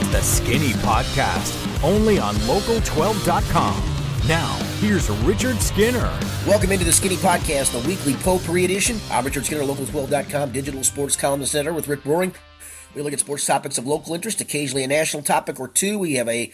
It's the Skinny Podcast, only on local12.com. Now, here's Richard Skinner. Welcome into the Skinny Podcast, the weekly potpourri edition. I'm Richard Skinner, local12.com, digital sports columnist center with Rick Broering. We look at sports topics of local interest, occasionally a national topic or two. We have a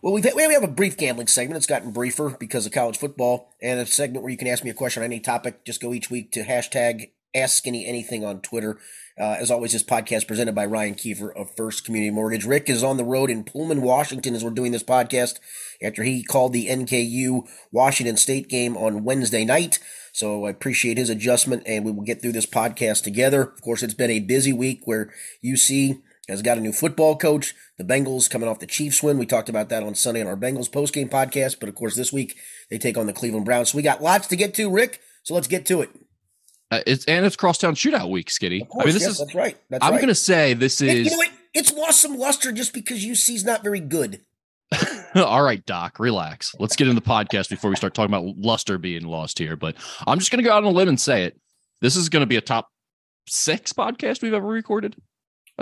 well, we've, we have a brief gambling segment. It's gotten briefer because of college football, and a segment where you can ask me a question on any topic. Just go each week to hashtag Ask Skinny Anything on Twitter. Uh, as always, this podcast presented by Ryan Kiefer of First Community Mortgage. Rick is on the road in Pullman, Washington, as we're doing this podcast after he called the NKU Washington State game on Wednesday night. So I appreciate his adjustment, and we will get through this podcast together. Of course, it's been a busy week where UC has got a new football coach. The Bengals coming off the Chiefs win. We talked about that on Sunday on our Bengals postgame podcast. But of course, this week they take on the Cleveland Browns. So we got lots to get to, Rick. So let's get to it. Uh, it's and it's crosstown shootout week, Skitty. Course, I mean, this yes, is that's right. That's I'm right. going to say this It- is you know what? It's lost some luster just because UC's not very good. all right. Doc, relax. Let's get into the podcast before we start talking about luster being lost here. But I'm just going to go out on a limb and say it. This is going to be a top six podcast we've ever recorded.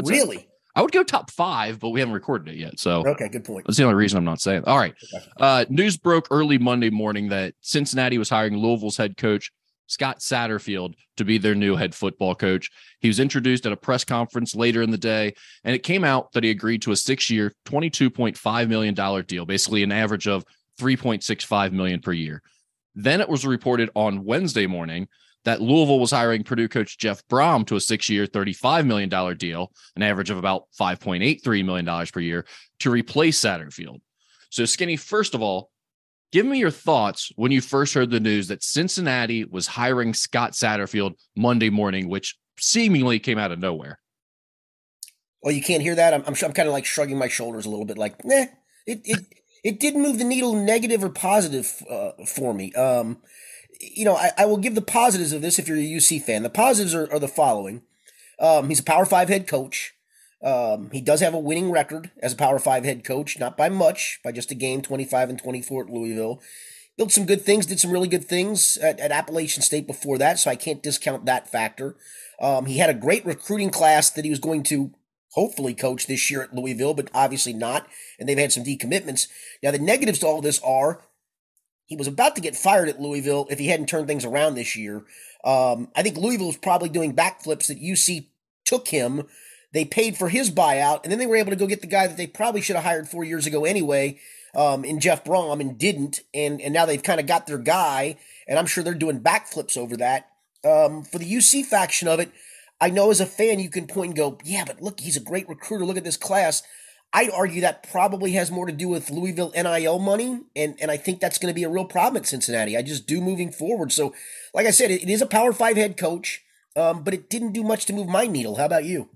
Say. really? I would go top five, but we haven't recorded it yet. So Okay, good point. That's the only reason I'm not saying. All right. Uh, news broke early Monday morning that Cincinnati was hiring Louisville's head coach Scott Satterfield to be their new head football coach. He was introduced at a press conference later in the day, and it came out that he agreed to a six-year, $22.5 million deal, basically an average of 3.65 million per year. Then it was reported on Wednesday morning that Louisville was hiring Purdue coach Jeff Brohm to a six-year, $35 million deal, an average of about $5.83 million per year, to replace Satterfield. So, Skinny, first of all, give me your thoughts when you first heard the news that Cincinnati was hiring Scott Satterfield Monday morning, which seemingly came out of nowhere. Well, you can't hear that. I'm, I'm, I'm kind of like shrugging my shoulders a little bit, like, nah, it it it didn't move the needle negative or positive uh, for me. Um, you know, I, I will give the positives of this if you're a UC fan. The positives are, are the following: um, he's a Power Five head coach. Um, he does have a winning record as a Power Five head coach, not by much, by just a game, 25 and 24 at Louisville. Built some good things, did some really good things at, at Appalachian State before that, so I can't discount that factor. Um, he had a great recruiting class that he was going to hopefully coach this year at Louisville, but obviously not. And they've had some decommitments. Now, the negatives to all this are he was about to get fired at Louisville if he hadn't turned things around this year. Um, I think Louisville was probably doing backflips that UC took him. They paid for his buyout, and then they were able to go get the guy that they probably should have hired four years ago anyway, um, in Jeff Brohm, and didn't. And and now they've kind of got their guy, and I'm sure they're doing backflips over that. Um, for the UC faction of it, I know as a fan you can point and go, yeah, but look, he's a great recruiter. Look at this class. I'd argue that probably has more to do with Louisville NIL money, and, and I think that's going to be a real problem at Cincinnati. I just do moving forward. So, like I said, it, it is a Power Five head coach, um, but it didn't do much to move my needle. How about you?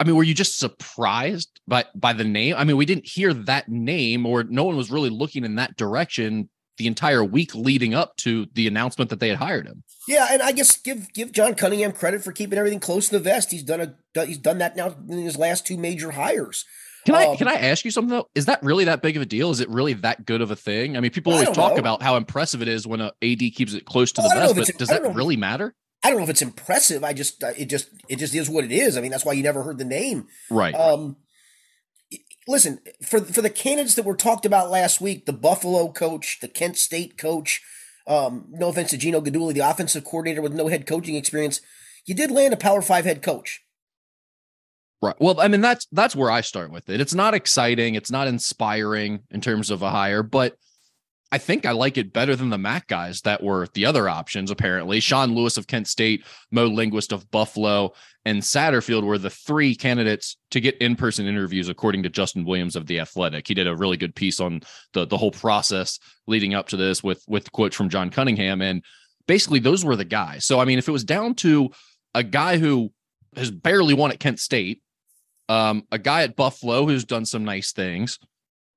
I mean, were you just surprised by by the name? I mean, we didn't hear that name, or no one was really looking in that direction the entire week leading up to the announcement that they had hired him. Yeah, and I guess give give John Cunningham credit for keeping everything close to the vest. He's done a he's done that now in his last two major hires. Can I Um, can I ask you something though? Is that really that big of a deal? Is it really that good of a thing? I mean, people always talk know. about how impressive it is when a AD keeps it close to Well, the I don't know vest, but does that really matter? I don't know if it's impressive. I just uh, it just it just is what it is. I mean, that's why you never heard the name. Right. Um, listen for for the candidates that were talked about last week, the Buffalo coach, the Kent State coach. Um, no offense to Gino Guidugli, the offensive coordinator with no head coaching experience. You did land a Power Five head coach. Right. Well, I mean that's that's where I start with it. It's not exciting, it's not inspiring in terms of a hire, but I think I like it better than the Mac guys that were the other options. Apparently, Sean Lewis of Kent State, Mo Linguist of Buffalo, and Satterfield were the three candidates to get in-person interviews, according to Justin Williams of the Athletic. He did a really good piece on the the whole process leading up to this with with quotes from John Cunningham, and basically those were the guys. So I mean, if it was down to a guy who has barely won at Kent State, um, a guy at Buffalo who's done some nice things,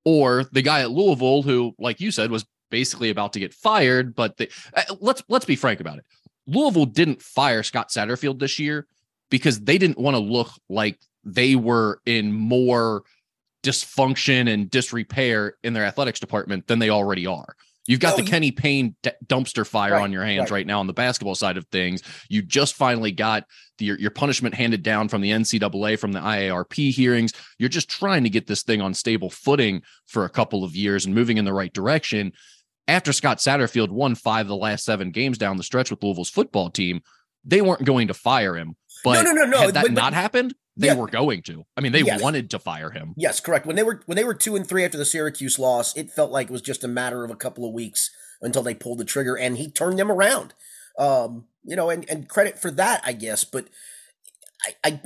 or the guy at Louisville who, like you said, was basically about to get fired. But they, uh, let's let's be frank about it. Louisville didn't fire Scott Satterfield this year because they didn't want to look like they were in more dysfunction and disrepair in their athletics department than they already are. You've got No, the Kenny Payne d- dumpster fire Right, on your hands right. right. now on the basketball side of things. You just finally got the, your, your punishment handed down from the NCAA, from the IARP hearings. You're just trying to get this thing on stable footing for a couple of years and moving in the right direction. After Scott Satterfield won five of the last seven games down the stretch with Louisville's football team, they weren't going to fire him. But no, no, no, had that but- but- not happened, they Yeah. were going to. I mean, they Yes. wanted to fire him. Yes, correct. When they were when they were two and three after the Syracuse loss, it felt like it was just a matter of a couple of weeks until they pulled the trigger, and he turned them around. Um, you know, and and credit for that, I guess. But I I,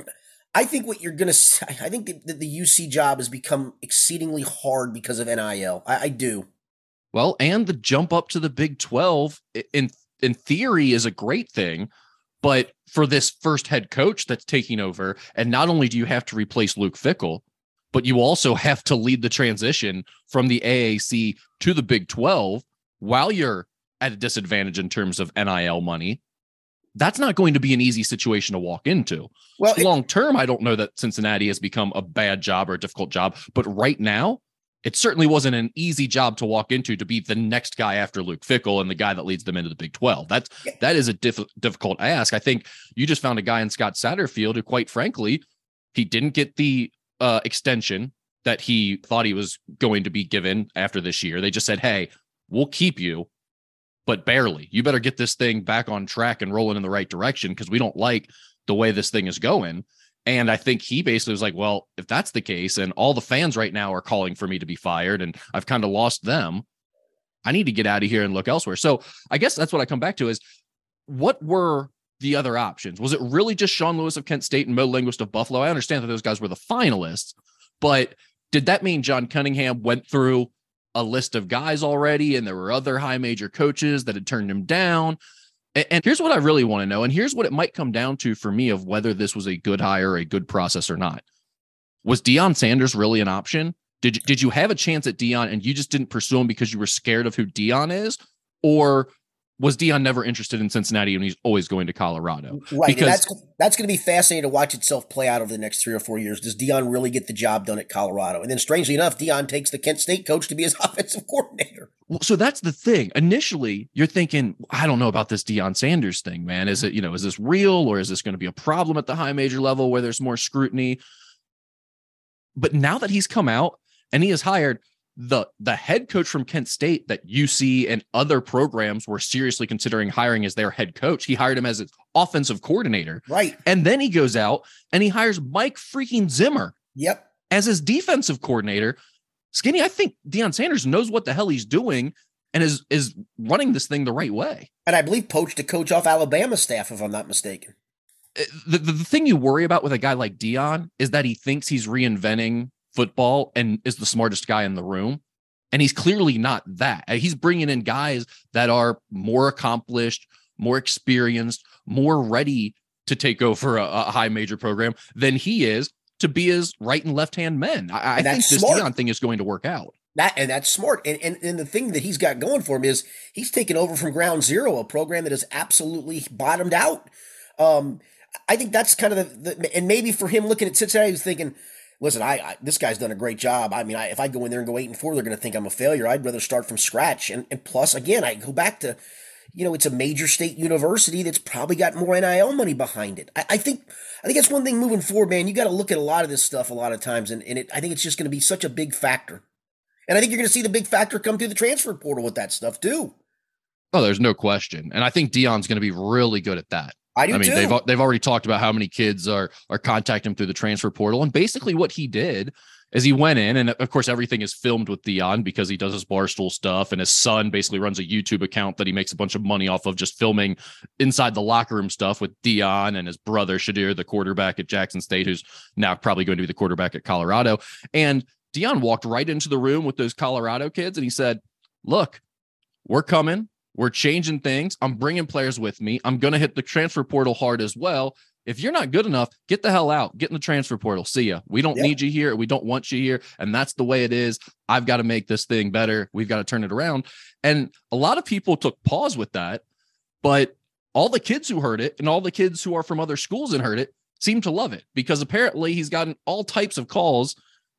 I think what you're gonna say, I think that the UC job has become exceedingly hard because of NIL. I, I do. Well, and the jump up to the Big 12 in in theory is a great thing, but for this first head coach that's taking over, and not only do you have to replace Luke Fickell, but you also have to lead the transition from the AAC to the Big 12 while you're at a disadvantage in terms of NIL money. That's not going to be an easy situation to walk into. Well, Long term, I don't know that Cincinnati has become a bad job or a difficult job, but right now, it certainly wasn't an easy job to walk into to be the next guy after Luke Fickell and the guy that leads them into the Big 12. That's Yeah. that is a diff- difficult ask. I think you just found a guy in Scott Satterfield who, quite frankly, he didn't get the uh, extension that he thought he was going to be given after this year. They just said, "Hey, we'll keep you, but barely. You better get this thing back on track and rolling in the right direction because we don't like the way this thing is going." And I think he basically was like, well, if that's the case, and all the fans right now are calling for me to be fired, and I've kind of lost them, I need to get out of here and look elsewhere. So I guess that's what I come back to is what were the other options? Was it really just Sean Lewis of Kent State and Mo Linguist of Buffalo? I understand that those guys were the finalists, but did that mean John Cunningham went through a list of guys already and there were other high major coaches that had turned him down? And here's what I really want to know. And here's what it might come down to for me of whether this was a good hire, a good process or not. Was Deion Sanders really an option? Did, did you have a chance at Deion and you just didn't pursue him because you were scared of who Deion is? Or was Deion never interested in Cincinnati and he's always going to Colorado? Right, Because- that's that's going to be fascinating to watch itself play out over the next three or four years. Does Deion really get the job done at Colorado? And then, strangely enough, Deion takes the Kent State coach to be his offensive coordinator. Well, so that's the thing. Initially, you're thinking, I don't know about this Deion Sanders thing, man. Is it, you know, is this real or is this going to be a problem at the high major level where there's more scrutiny? But now that he's come out and he has hired the the head coach from Kent State that UC and other programs were seriously considering hiring as their head coach, he hired him as an offensive coordinator. Right. And then he goes out and he hires Mike freaking Zimmer Yep. as his defensive coordinator. Skinny, I think Deion Sanders knows what the hell he's doing and is is running this thing the right way. And I believe poached a coach off Alabama staff, if I'm not mistaken. Uh, The, the, the thing you worry about with a guy like Deion is that he thinks he's reinventing football and is the smartest guy in the room. And he's clearly not that. Uh, He's bringing in guys that are more accomplished, more experienced, more ready to take over a, a high major program than he is to be his right and left hand men. I, I think this. Deion thing is going to work out. That and that's smart. And, and and the thing that he's got going for him is he's taken over from ground zero, a program that is absolutely bottomed out. Um, I think that's kind of the, the and maybe for him looking at Cincinnati, he's thinking, listen, I, I this guy's done a great job. I mean, I, if I go in there and go eight and four, they're going to think I'm a failure. I'd rather start from scratch. And and plus, again, I go back to, you know, it's a major state university that's probably got more NIL money behind it. I, I think I think that's one thing moving forward, man. You got to look at a lot of this stuff a lot of times, and, and it, I think it's just going to be such a big factor. And I think you're going to see the big factor come through the transfer portal with that stuff too. Oh, there's no question. And I think Deion's going to be really good at that. I do I mean, too. they've they've already talked about how many kids are are contacting him through the transfer portal, and basically what he did is he went in, and of course everything is filmed with Deion because he does his barstool stuff, and his son basically runs a YouTube account that he makes a bunch of money off of just filming inside the locker room stuff with Deion and his brother Shedeur, the quarterback at Jackson State, who's now probably going to be the quarterback at Colorado, and Deion walked right into the room with those Colorado kids, and he said, "Look, we're coming." We're changing things. I'm bringing players with me. I'm going to hit the transfer portal hard as well. If you're not good enough, get the hell out. Get in the transfer portal. See ya. We don't Yeah. need you here. We don't want you here. And that's the way it is. I've got to make this thing better. We've got to turn it around. And a lot of people took pause with that, but all the kids who heard it and all the kids who are from other schools and heard it seem to love it because apparently he's gotten all types of calls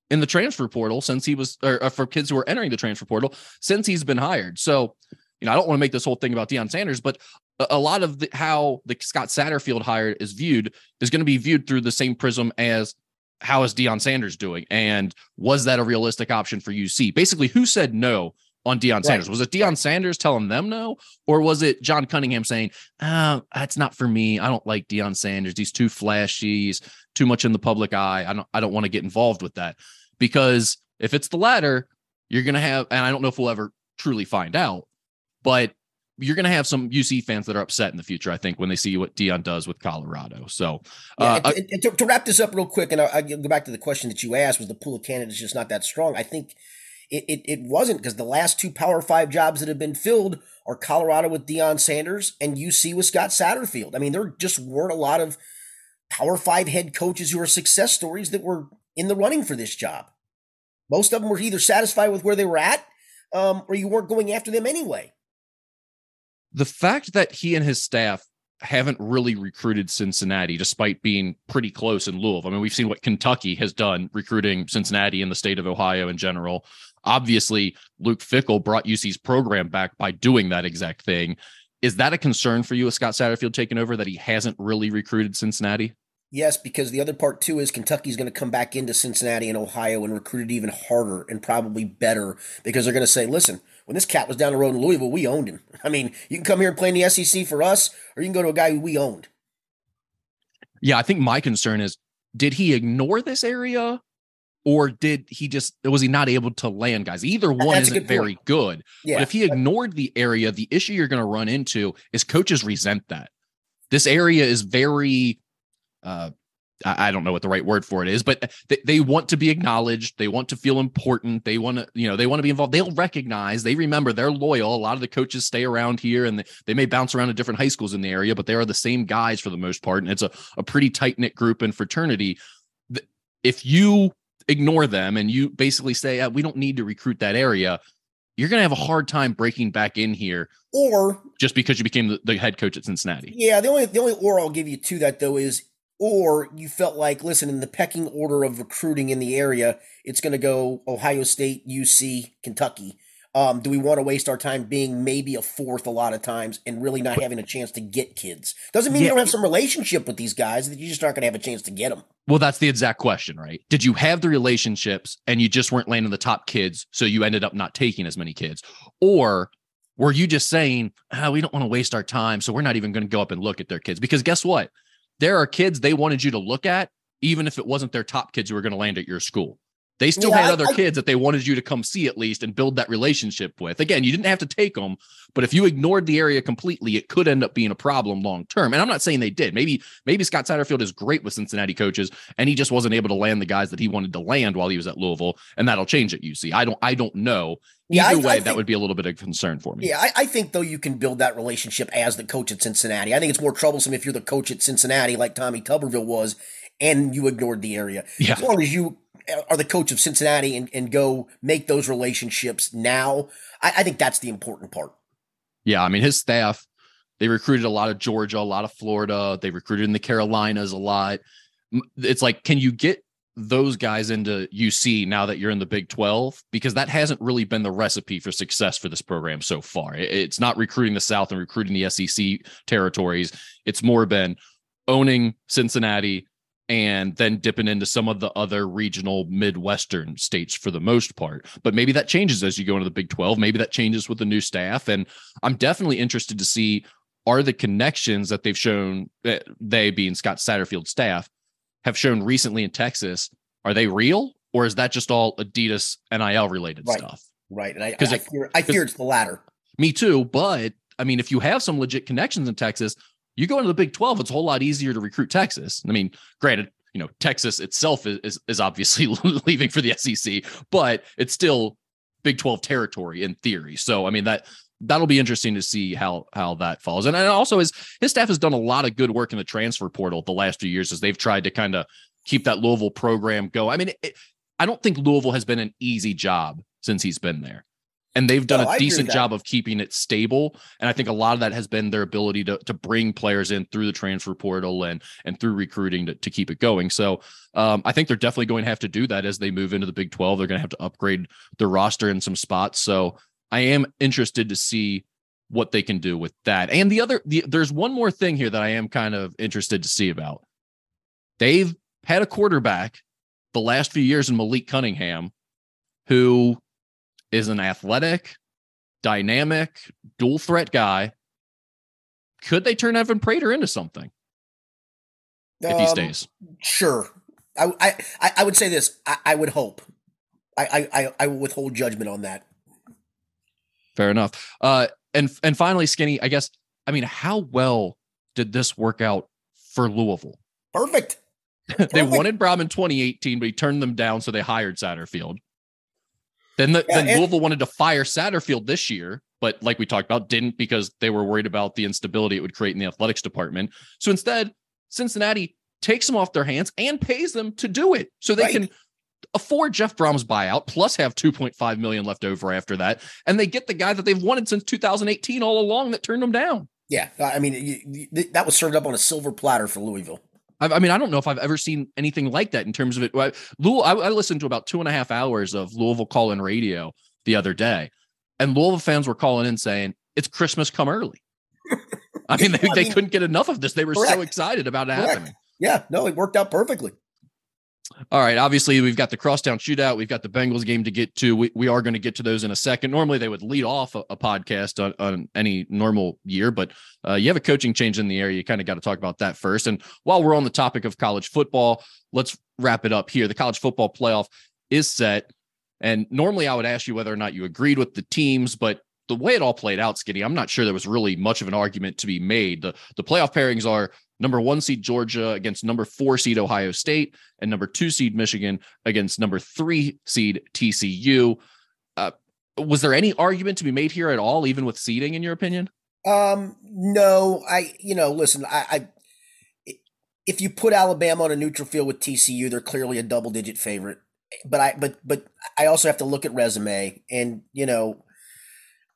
in the transfer portal since he was, or, or for kids who are entering the transfer portal since he's been hired. So, you know, I don't want to make this whole thing about Deion Sanders, but a, lot of the, how the Scott Satterfield hire is viewed is going to be viewed through the same prism as how is Deion Sanders doing? And was that a realistic option for UC? Basically, who said no on Deion right. Sanders? Was it Deion Sanders telling them no? Or was it John Cunningham saying, oh, that's not for me. I don't like Deion Sanders. He's too flashy. He's too much in the public eye. I don't I don't want to get involved with that. Because if it's the latter, you're gonna have, and I don't know if we'll ever truly find out, but you're going to have some UC fans that are upset in the future, I think, when they see what Deion does with Colorado. So, uh, yeah, and, and to, to, wrap this up real quick, and I'll, I'll, go back to the question that you asked: was the pool of candidates just not that strong? I think it it, it wasn't because the last two Power Five jobs that have been filled are Colorado with Deion Sanders and UC with Scott Satterfield. I mean, there just weren't a lot of Power Five head coaches who are success stories that were in the running for this job. Most of them were either satisfied with where they were at, um, or you weren't going after them anyway the fact that he and his staff haven't really recruited Cincinnati despite being pretty close in Louisville. I mean, we've seen what Kentucky has done recruiting Cincinnati in the state of Ohio in general. Obviously, Luke Fickell brought UC's program back by doing that exact thing. Is that a concern for you with Scott Satterfield taking over that he hasn't really recruited Cincinnati? Yes, because the other part too is Kentucky's going to come back into Cincinnati and Ohio and recruit it even harder and probably better because they're going to say, listen, when this cat was down the road in Louisville, we owned him. I mean, you can come here and play in the SEC for us, or you can go to a guy who we owned. Yeah, I think my concern is did he ignore this area or did he just was he not able to land guys either one That's isn't very good yeah. but if he ignored the area the issue you're going to run into is coaches resent that this area is very uh, I don't know what the right word for it is, but they, they want to be acknowledged. They want to feel important. They want to, you know, they want to be involved. They'll recognize, they remember they're loyal. A lot of the coaches stay around here and they, they may bounce around to different high schools in the area, but they are the same guys for the most part. And it's a, a pretty tight knit group and fraternity. If you ignore them and you basically say, ah, we don't need to recruit that area, you're going to have a hard time breaking back in here or just because you became the, the, head coach at Cincinnati. Yeah, the only the only or I'll give you to that though is or you felt like, listen, in the pecking order of recruiting in the area, it's going to go Ohio State, UC, Kentucky. Um, do we want to waste our time being maybe a fourth a lot of times and really not having a chance to get kids? Doesn't mean yeah. you don't have some relationship with these guys that you just aren't going to have a chance to get them. Well, that's the exact question, right? Did you have the relationships and you just weren't landing the top kids, so you ended up not taking as many kids, or were you just saying, oh, we don't want to waste our time, so we're not even going to go up and look at their kids? Because guess what? There are kids they wanted you to look at, even if it wasn't their top kids who were going to land at your school. They still yeah, had other I, kids that they wanted you to come see at least and build that relationship with. Again, you didn't have to take them, but if you ignored the area completely, it could end up being a problem long term. And I'm not saying they did. Maybe maybe Scott Satterfield is great with Cincinnati coaches, and he just wasn't able to land the guys that he wanted to land while he was at Louisville, and that'll change at UC. I don't I don't know. Either yeah, I, way, I think, that would be a little bit of concern for me. Yeah, I, I, think though you can build that relationship as the coach at Cincinnati. I think it's more troublesome if you're the coach at Cincinnati, like Tommy Tuberville was, and you ignored the area. Yeah. As long as you are the coach of Cincinnati and, and go make those relationships now. I, I think that's the important part. Yeah, I mean his staff, they recruited a lot of Georgia, a lot of Florida. They recruited in the Carolinas a lot. It's like, can you get those guys into UC now that you're in the Big 12? Because that hasn't really been the recipe for success for this program so far. It's not recruiting the South and recruiting the SEC territories. It's more been owning Cincinnati, and then dipping into some of the other regional Midwestern states for the most part. But maybe that changes as you go into the Big 12. Maybe that changes with the new staff. And I'm definitely interested to see are the connections that they've shown, eh, they being Scott Satterfield staff, have shown recently in Texas, are they real? Or is that just all Adidas NIL related right. stuff? Right. And I, I, I, fear, I fear it's the latter. Me too. But I mean, if you have some legit connections in Texas, you go into the Big 12, it's a whole lot easier to recruit Texas. I mean, granted, you know, Texas itself is is, is obviously leaving for the SEC, but it's still Big 12 territory in theory. So, I mean, that that'll be interesting to see how how that falls. And, and also his his staff has done a lot of good work in the transfer portal the last few years as they've tried to kind of keep that Louisville program go. I mean, it, I don't think Louisville has been an easy job since he's been there. And they've done No, a decent job of keeping it stable. And I think a lot of that has been their ability to to bring players in through the transfer portal and and through recruiting to, to keep it going. So um, I think they're definitely going to have to do that as they move into the Big 12. They're going to have to upgrade their roster in some spots. So I am interested to see what they can do with that. And the other, the, there's one more thing here that I am kind of interested to see about. They've had a quarterback the last few years in Malik Cunningham, who is an athletic, dynamic, dual threat guy. Could they turn Evan Prater into something if he Um, stays? Sure. I, I, I- would say this. I, I would hope. I, I, I, will withhold judgment on that. Fair enough. Uh, and and finally, Skinny. I guess. I mean, how well did this work out for Louisville? Perfect. they wanted Brohm in 2018, but he turned them down, so they hired Satterfield. Then the, Yeah, then and- Louisville wanted to fire Satterfield this year, but like we talked about, didn't because they were worried about the instability it would create in the athletics department. So instead, Cincinnati takes them off their hands and pays them to do it, so they Right. can afford Jeff Brohm's buyout plus have 2.5 million left over after that, and they get the guy that they've wanted since 2018 all along that turned them down. Yeah. I mean, that was served up on a silver platter for Louisville. I, I mean, I don't know if I've ever seen anything like that in terms of it. Well, Louisville, I, I listened to about two and a half hours of Louisville call in radio the other day, and Louisville fans were calling in saying it's Christmas come early. I mean, they, I they couldn't get enough of this. They were so excited about it Correct. happening. Yeah. No, it worked out perfectly. All right. Obviously, we've got the crosstown shootout. We've got the Bengals game to get to. We, we are going to get to those in a second. Normally, they would lead off a, a podcast on, on any normal year, but uh, you have a coaching change in the area. You kind of got to talk about that first. And while we're on the topic of college football, let's wrap it up here. The college football playoff is set. And normally, I would ask you whether or not you agreed with the teams, but the way it all played out, Skinny, I'm not sure there was really much of an argument to be made. The the playoff pairings are number one seed Georgia against number four seed Ohio State, and number two seed Michigan against number three seed TCU. Uh, was there any argument to be made here at all, even with seeding, in your opinion? Um, no, I, you know, listen, I, I, if you put Alabama on a neutral field with TCU, they're clearly a double digit favorite. But I, but, but I also have to look at resume and, you know,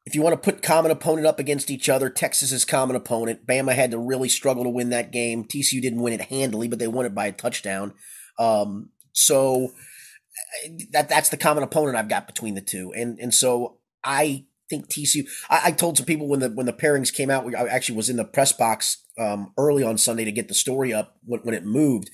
if you want to put common opponent up against each other, Texas is common opponent. Bama had to really struggle to win that game. TCU didn't win it handily, but they won it by a touchdown. Um, so that that's the common opponent I've got between the two, and and so I think TCU. I, I told some people when the when the pairings came out. I actually was in the press box um, early on Sunday to get the story up when, when it moved.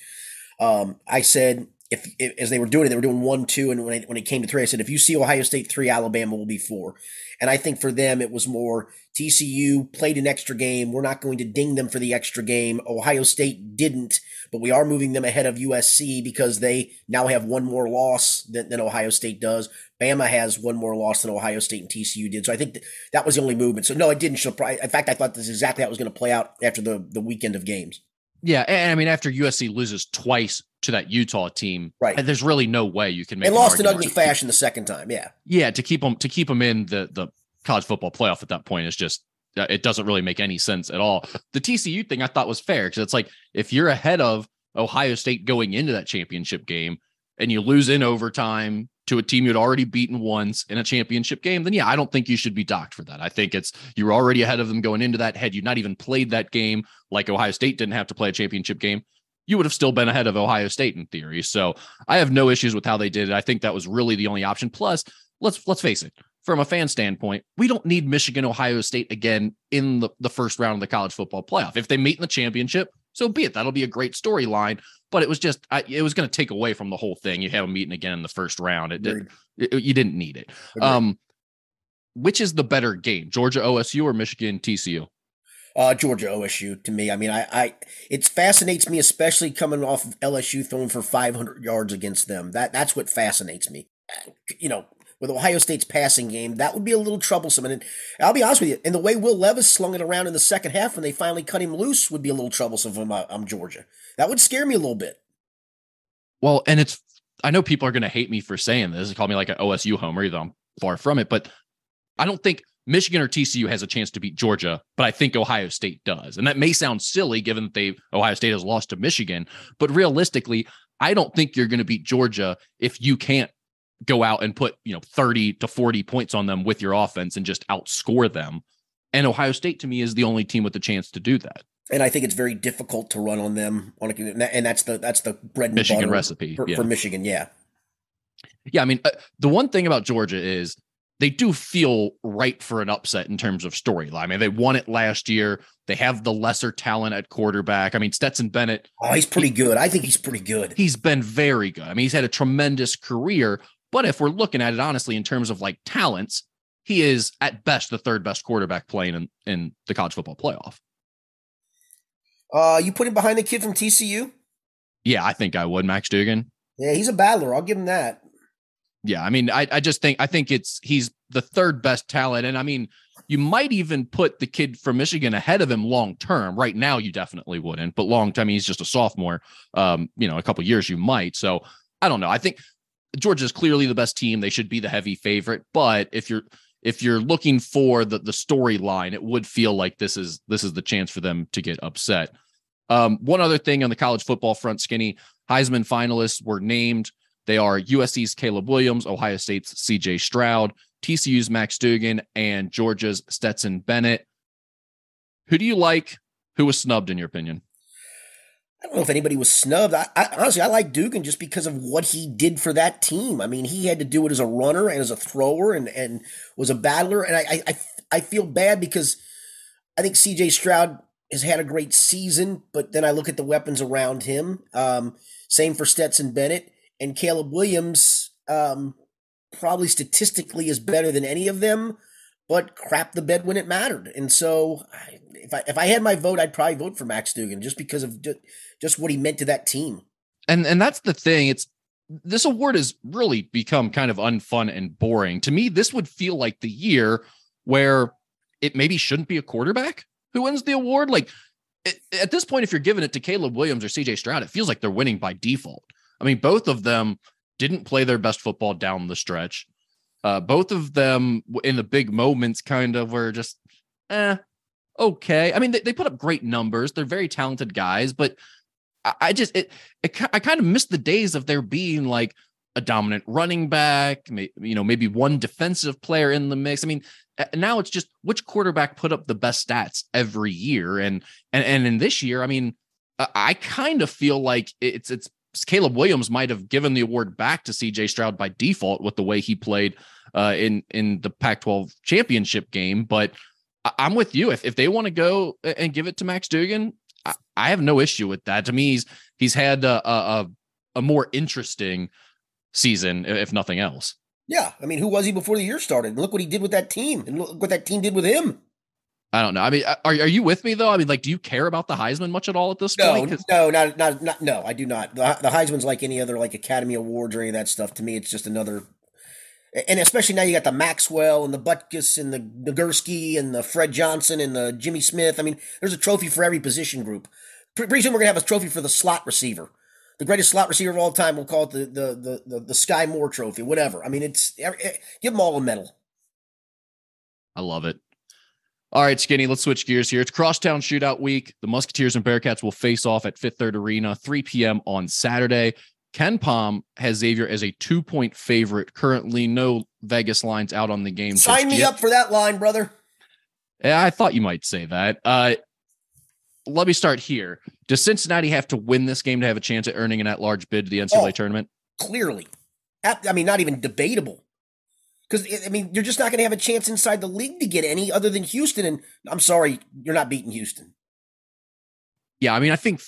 Um, I said if, if as they were doing it, they were doing one, two, and when it, when it came to three, I said if you see Ohio State three, Alabama will be four. And I think for them, it was more TCU played an extra game. We're not going to ding them for the extra game. Ohio State didn't, but we are moving them ahead of USC because they now have one more loss than, than Ohio State does. Bama has one more loss than Ohio State and TCU did. So I think th- that was the only movement. So no, it didn't surprise. In fact, I thought this is exactly how it was going to play out after the, the weekend of games. Yeah, and I mean, after USC loses twice to that Utah team, Right. there's really no way you can make. It. They lost in ugly fashion the second time. Yeah. Yeah, to keep them to keep them in the the college football playoff at that point is just uh, it doesn't really make any sense at all. The TCU thing I thought was fair because it's like if you're ahead of Ohio State going into that championship game and you lose in overtime to a team you'd already beaten once in a championship game, then yeah, I don't think you should be docked for that. I think it's you're already ahead of them going into that. Had you not even played that game, like Ohio State didn't have to play a championship game, you would have still been ahead of Ohio State in theory. So I have no issues with how they did it. I think that was really the only option. Plus, let's let's face it, from a fan standpoint, we don't need Michigan, Ohio State again in the, the first round of the college football playoff. If they meet in the championship, so be it. That'll be a great storyline. But it was just, I, it was going to take away from the whole thing. You have a meeting again in the first round. It, did, it- you didn't need it. Um, which is the better game, Georgia OSU or Michigan TCU? Uh, Georgia OSU to me. I mean, I, I it fascinates me, especially coming off of LSU throwing for 500 yards against them. That that's what fascinates me. You know, with Ohio State's passing game, that would be a little troublesome. And I'll be honest with you, and the way Will Levis slung it around in the second half when they finally cut him loose would be a little troublesome if I'm, I'm Georgia. That would scare me a little bit. Well, and it's I know people are going to hate me for saying this, call me like an OSU homer, even though I'm far from it, but I don't think Michigan or TCU has a chance to beat Georgia, but I think Ohio State does. And that may sound silly given that they Ohio State has lost to Michigan, but realistically, I don't think you're going to beat Georgia if you can't go out and put, you know, 30 to 40 points on them with your offense and just outscore them. And Ohio State to me is the only team with the chance to do that. And I think it's very difficult to run on them on a, and that's the that's the bread and Michigan butter recipe for, yeah. for Michigan. Yeah, yeah. I mean, uh, the one thing about Georgia is they do feel right for an upset in terms of storyline. I mean, they won it last year. They have the lesser talent at quarterback. I mean, Stetson Bennett. Oh, he's pretty he, good. I think he's pretty good. He's been very good. I mean, he's had a tremendous career. But if we're looking at it honestly in terms of like talents, he is at best the third best quarterback playing in, in the college football playoff. Uh, you put him behind the kid from TCU? Yeah, I think I would, Max Duggan. Yeah, he's a battler. I'll give him that. Yeah, I mean, I, I just think I think it's he's the third best talent, and I mean, you might even put the kid from Michigan ahead of him long term. Right now, you definitely wouldn't, but long term, he's just a sophomore. Um, you know, a couple years you might. So I don't know. I think Georgia's clearly the best team. They should be the heavy favorite. But if you're if you're looking for the the storyline, it would feel like this is this is the chance for them to get upset. Um, one other thing on the college football front, Skinny Heisman finalists were named. They are USC's Caleb Williams, Ohio State's CJ Stroud, TCU's Max Duggan, and Georgia's Stetson Bennett. Who do you like? Who was snubbed, in your opinion? I don't know if anybody was snubbed. I, I, honestly, I like Duggan just because of what he did for that team. I mean, he had to do it as a runner and as a thrower, and and was a battler. And I I I feel bad because I think C.J. Stroud has had a great season, but then I look at the weapons around him. Um, same for Stetson Bennett and Caleb Williams. Um, probably statistically is better than any of them, but crap the bed when it mattered. And so, if I if I had my vote, I'd probably vote for Max Duggan just because of just, what he meant to that team. And and that's the thing. It's this award has really become kind of unfun and boring. To me, this would feel like the year where it maybe shouldn't be a quarterback who wins the award. Like at this point, if you're giving it to Caleb Williams or CJ Stroud, it feels like they're winning by default. I mean, both of them didn't play their best football down the stretch. Uh, both of them in the big moments kind of were just, eh, okay. I mean, they, they put up great numbers. They're very talented guys, but I, just, it, it, I kind of missed the days of there being like a dominant running back, you know, maybe one defensive player in the mix. I mean, now it's just which quarterback put up the best stats every year. And, and, and in this year, I mean, I kind of feel like it's, it's Caleb Williams might have given the award back to CJ Stroud by default with the way he played uh, in in the Pac-12 championship game. But I- am with you. If if they want to go and give it to Max Duggan, I, I, have no issue with that. To me, he's he's had a, a, a more interesting season, if nothing else. Yeah, I mean, who was he before the year started? And look what he did with that team, and look what that team did with him. I don't know. I mean, uh, are, are you with me though? I mean, like, do you care about the Heisman much at all at this no, point? No, not, not, not, no, I do not. The, the Heisman's like any other like Academy Awards or any of that stuff. To me, it's just another, and especially now you got the Maxwell and the Butkus and the Nagurski and the Fred Johnson and the Jimmy Smith. I mean, there's a trophy for every position group. Pretty soon we're gonna have a trophy for the slot receiver, the greatest slot receiver of all time. We'll call it the the the the, the Skyy Moore Trophy, whatever. I mean, it's eh, give them all a medal. I love it. All right, Skinny, let's switch gears here. It's Crosstown Shootout Week. The Musketeers and Bearcats will face off at Fifth Third Arena, 3 p.m. on Saturday. KenPom has Xavier as a two point favorite. Currently, no Vegas lines out on the game. Sign me yet. up for that line, brother. Yeah, I thought you might say that. Uh, let me start here. Does Cincinnati have to win this game to have a chance at earning an at large bid to the NCAA oh, tournament? Clearly. I mean, not even debatable. Because I mean, you're just not going to have a chance inside the league to get any other than Houston. And I'm sorry, you're not beating Houston. Yeah, I mean, I think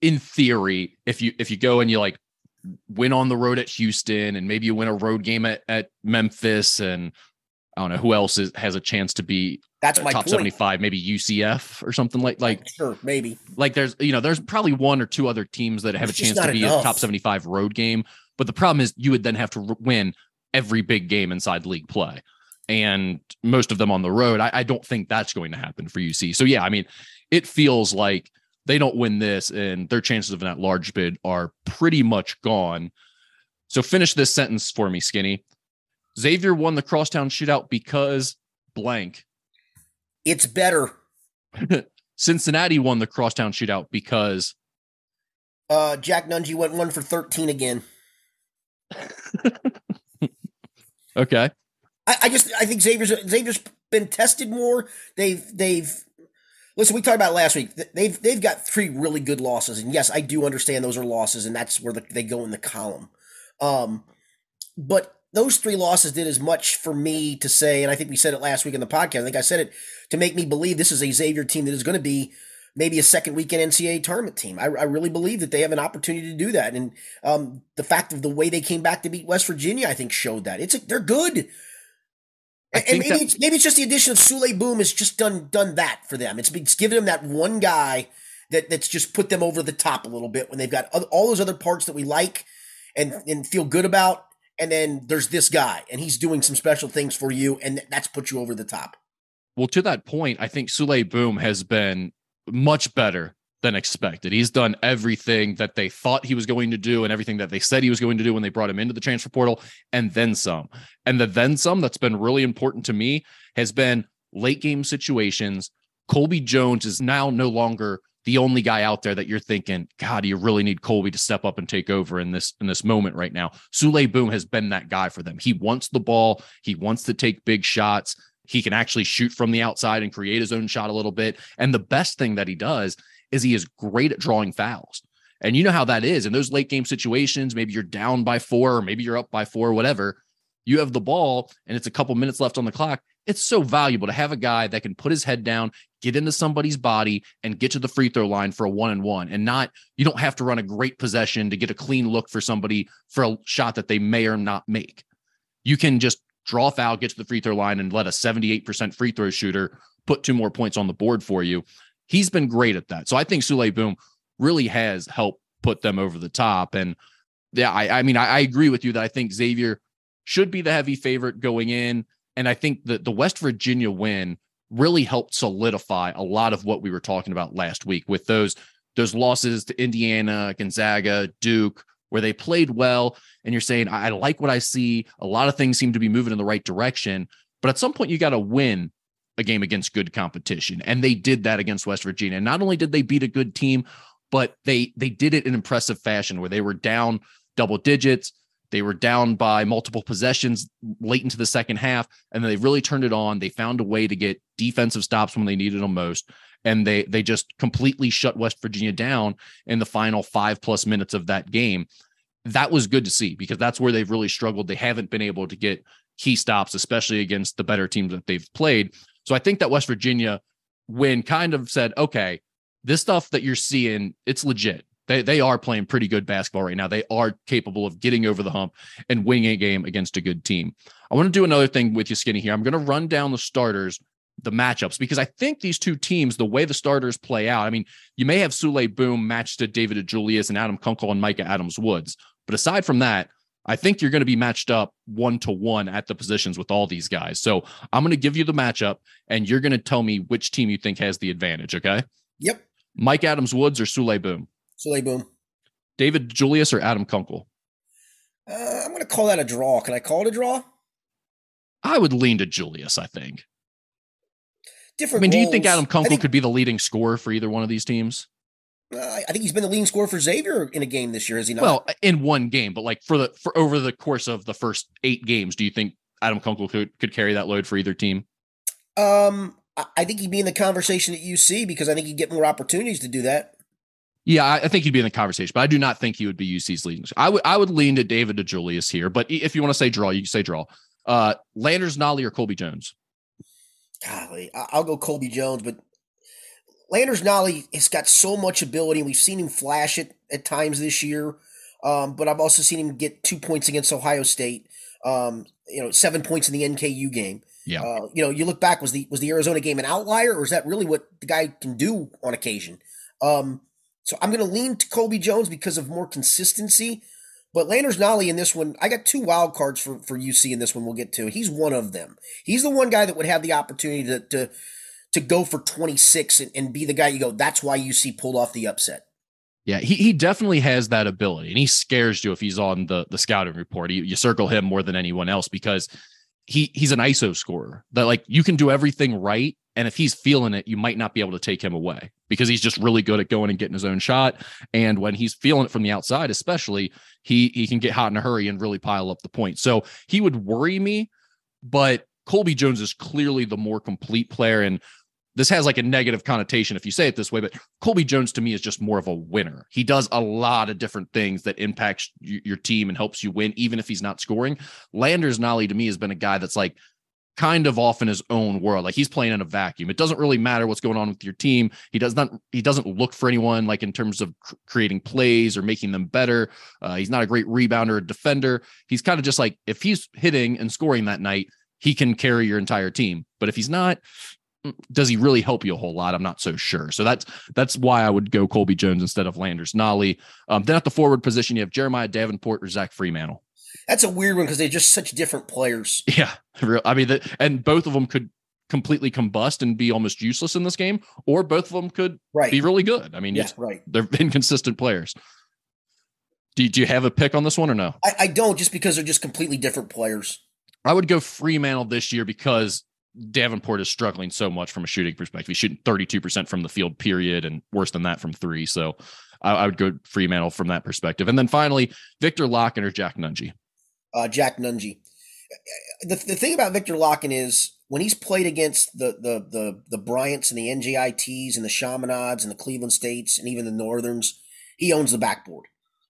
in theory, if you if you go and you like win on the road at Houston, and maybe you win a road game at, at Memphis, and I don't know who else is, has a chance to be that's my top point. 75 maybe ucf or something like like sure maybe like there's you know there's probably one or two other teams that have it's a chance to be enough. a top 75 road game but the problem is you would then have to win every big game inside league play and most of them on the road. I, I, don't think that's going to happen for UC. So yeah, I mean, it feels like they don't win this and their chances of that large bid are pretty much gone. So finish this sentence for me, Skinny. Xavier won the crosstown shootout because blank. It's better. Cincinnati won the crosstown shootout because uh Jack Nunge went one for 13 again. Okay. I, I just I think Xavier's Xavier's been tested more. They've they've listen. We talked about last week. They've they've got three really good losses, and yes, I do understand those are losses, and that's where the, they go in the column. Um, but those three losses did as much for me to say, and I think we said it last week in the podcast. I think I said it to make me believe this is a Xavier team that is going to be maybe a second weekend NCAA tournament team. I, I, really believe that they have an opportunity to do that, and um, the fact of the way they came back to beat West Virginia, I think, showed that it's a, they're good. And maybe that- it's, maybe it's just the addition of Souley Boum has just done done that for them. It's, it's given them that one guy that that's just put them over the top a little bit when they've got all those other parts that we like and and feel good about. And then there's this guy, and he's doing some special things for you, and that's put you over the top. Well, to that point, I think Souley Boum has been much better than expected. He's done everything that they thought he was going to do and everything that they said he was going to do when they brought him into the transfer portal, and then some. And the then some that's been really important to me has been late game situations. Colby Jones is now no longer the only guy out there that you're thinking, God, do you really need Colby to step up and take over in this in this moment right now. Souley Boum has been that guy for them. He wants the ball, he wants to take big shots. He can actually shoot from the outside and create his own shot a little bit. And the best thing that he does is he is great at drawing fouls. And you know how that is in those late game situations. Maybe you're down by four, or maybe you're up by four, whatever. You have the ball and it's a couple minutes left on the clock. It's so valuable to have a guy that can put his head down, get into somebody's body, and get to the free throw line for a one and one. And not, you don't have to run a great possession to get a clean look for somebody for a shot that they may or not make. You can just draw foul, get to the free throw line, and let a 78% free throw shooter put two more points on the board for you. He's been great at that. So I think Souley Boum really has helped put them over the top. And yeah, I, I mean, I, I, agree with you that I think Xavier should be the heavy favorite going in. And I think that the West Virginia win really helped solidify a lot of what we were talking about last week with those those losses to Indiana, Gonzaga, Duke, where they played well. And you're saying, I, I like what I see. A lot of things seem to be moving in the right direction. But at some point, you got to win a game against good competition. And they did that against West Virginia. And not only did they beat a good team, but they they did it in impressive fashion where they were down double digits. They were down by multiple possessions late into the second half, and then they really turned it on. They found a way to get defensive stops when they needed them most, and they they just completely shut West Virginia down in the final five plus minutes of that game. That was good to see because that's where they've really struggled. They haven't been able to get key stops, especially against the better teams that they've played. So I think that West Virginia when kind of said, okay, this stuff that you're seeing, it's legit. They, they are playing pretty good basketball right now. They are capable of getting over the hump and winning a game against a good team. I want to do another thing with you, Skinny, here. I'm going to run down the starters, the matchups, because I think these two teams, the way the starters play out, I mean, you may have Souley Boum matched to David DeJulius and Adam Kunkel and Micah Adams Woods. But aside from that, I think you're going to be matched up one to one at the positions with all these guys. So I'm going to give you the matchup and you're going to tell me which team you think has the advantage. Okay. Yep. Mike Adams Woods or Souley Boum? Souley Boum. David DeJulius or Adam Kunkel? Uh, I'm going to call that a draw. Can I call it a draw? I would lean to Julius, I think. Different. I mean, do you think Adam Kunkel think, could be the leading scorer for either one of these teams? Uh, I think he's been the leading scorer for Xavier in a game this year, is he not? Well, in one game, but like for the for over the course of the first eight games, do you think Adam Kunkel could could carry that load for either team? Um, I think he'd be in the conversation at UC because I think he'd get more opportunities to do that. Yeah, I think he'd be in the conversation, but I do not think he would be UC's leading. I would I would lean to David DeJulius here, but if you want to say draw, you can say draw. Uh, Landers Nolley or Colby Jones. Golly, I'll go Colby Jones, but Landers Nolley has got so much ability. We've seen him flash it at times this year, um, but I've also seen him get two points against Ohio State. Um, you know, seven points in the NKU game. Yeah. Uh, you know, you look back was the was the Arizona game an outlier, or is that really what the guy can do on occasion? Um, so I'm going to lean to Colby Jones because of more consistency. But Landers Nolley in this one, I got two wild cards for, for UC in this one. We'll get to. He's one of them. He's the one guy that would have the opportunity to to, to go for 26 and, and be the guy you go. That's why UC pulled off the upset. Yeah, he, he definitely has that ability, and he scares you if he's on the the scouting report. You, you circle him more than anyone else because he he's an ISO scorer that like you can do everything right. And if he's feeling it, you might not be able to take him away because he's just really good at going and getting his own shot. And when he's feeling it from the outside, especially, he he can get hot in a hurry and really pile up the points. So he would worry me, but Colby Jones is clearly the more complete player. And this has like a negative connotation if you say it this way, but Colby Jones to me is just more of a winner. He does a lot of different things that impacts your team and helps you win, even if he's not scoring. Landers Nolley to me has been a guy that's like kind of off in his own world. Like he's playing in a vacuum. It doesn't really matter what's going on with your team. He does not. He doesn't look for anyone like in terms of cr- creating plays or making them better. Uh, he's not a great rebounder or defender. He's kind of just like if he's hitting and scoring that night, he can carry your entire team. But if he's not, does he really help you a whole lot? I'm not so sure. So that's that's why I would go Colby Jones instead of Landers Nolley. Um, then at the forward position, you have Jeremiah Davenport or Zach Freemantle. That's a weird one because they're just such different players. Yeah, I mean, the, and both of them could completely combust and be almost useless in this game, or both of them could right. be really good. I mean, yeah, right. They're inconsistent players. Do, do you have a pick on this one or no? I, I don't, just because they're just completely different players. I would go Freemantle this year because Davenport is struggling so much from a shooting perspective. He's shooting 32% from the field, period, and worse than that from three. So I, I would go Freemantle from that perspective. And then finally, Viktor Lakhin or Jack Nunge. Uh, Jack Nunge. The, the thing about Viktor Lakhin is when he's played against the the the the Bryants and the NJITs and the Chaminades and the Cleveland States and even the Northerns, he owns the backboard.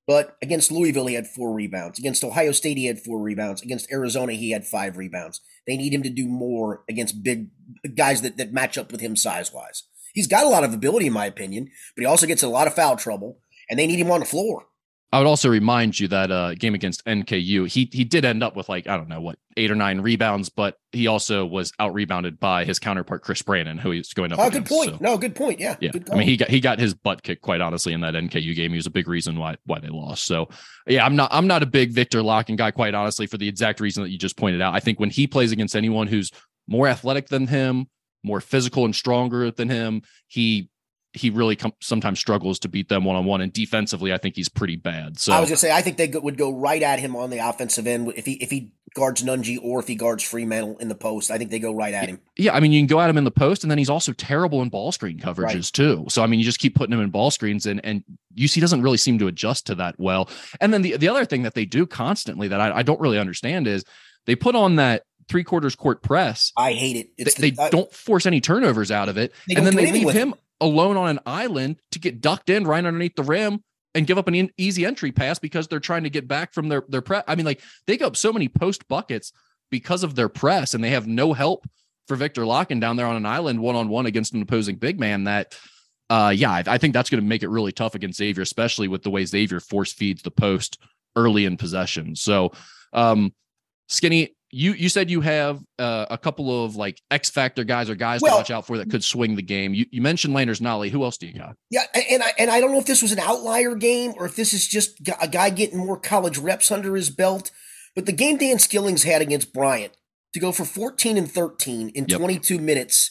But against Louisville, he had four rebounds. Against Ohio State, he had four rebounds. Against Arizona, he had five rebounds. They need him to do more against big guys that, that match up with him size wise. He's got a lot of ability, in my opinion, but he also gets a lot of foul trouble, and they need him on the floor. I would also remind you that uh, game against NKU, he he did end up with like I don't know what eight or nine rebounds, but he also was out rebounded by his counterpart Chris Brandon, who he's going up. Oh, against, good point. So. No, good point. Yeah, yeah. I mean, he got he got his butt kicked quite honestly in that NKU game. He was a big reason why why they lost. So yeah, I'm not I'm not a big Victor Lakhin guy, quite honestly, for the exact reason that you just pointed out. I think when he plays against anyone who's more athletic than him, more physical and stronger than him, he he really com- sometimes struggles to beat them one on one. And defensively, I think he's pretty bad. So I was gonna say I think they would go right at him on the offensive end if he if he guards Nunge or if he guards Freemantle in the post. I think they go right at him. Yeah, I mean you can go at him in the post, and then he's also terrible in ball screen coverages right. too. So I mean you just keep putting him in ball screens, and and UC doesn't really seem to adjust to that well. And then the the other thing that they do constantly that I, I don't really understand is they put on that three quarters court press. I hate it. It's they, the, they uh, don't force any turnovers out of it, and then they leave him alone on an island to get ducked in right underneath the rim and give up an easy entry pass because they're trying to get back from their their press. I mean, like they go up so many post buckets because of their press, and they have no help for Victor Lakhin down there on an island one on one against an opposing big man. That, uh, yeah, I, I think that's going to make it really tough against Xavier, especially with the way Xavier force feeds the post early in possession. So, um, Skinny, you you said you have uh, a couple of like X factor guys or guys well, to watch out for that could swing the game. You, you mentioned Landers Nolley. Who else do you got? Yeah, and I and I don't know if this was an outlier game or if this is just a guy getting more college reps under his belt. But the game Dan Skillings had against Bryant to go for 14 and 13 in yep. 22 minutes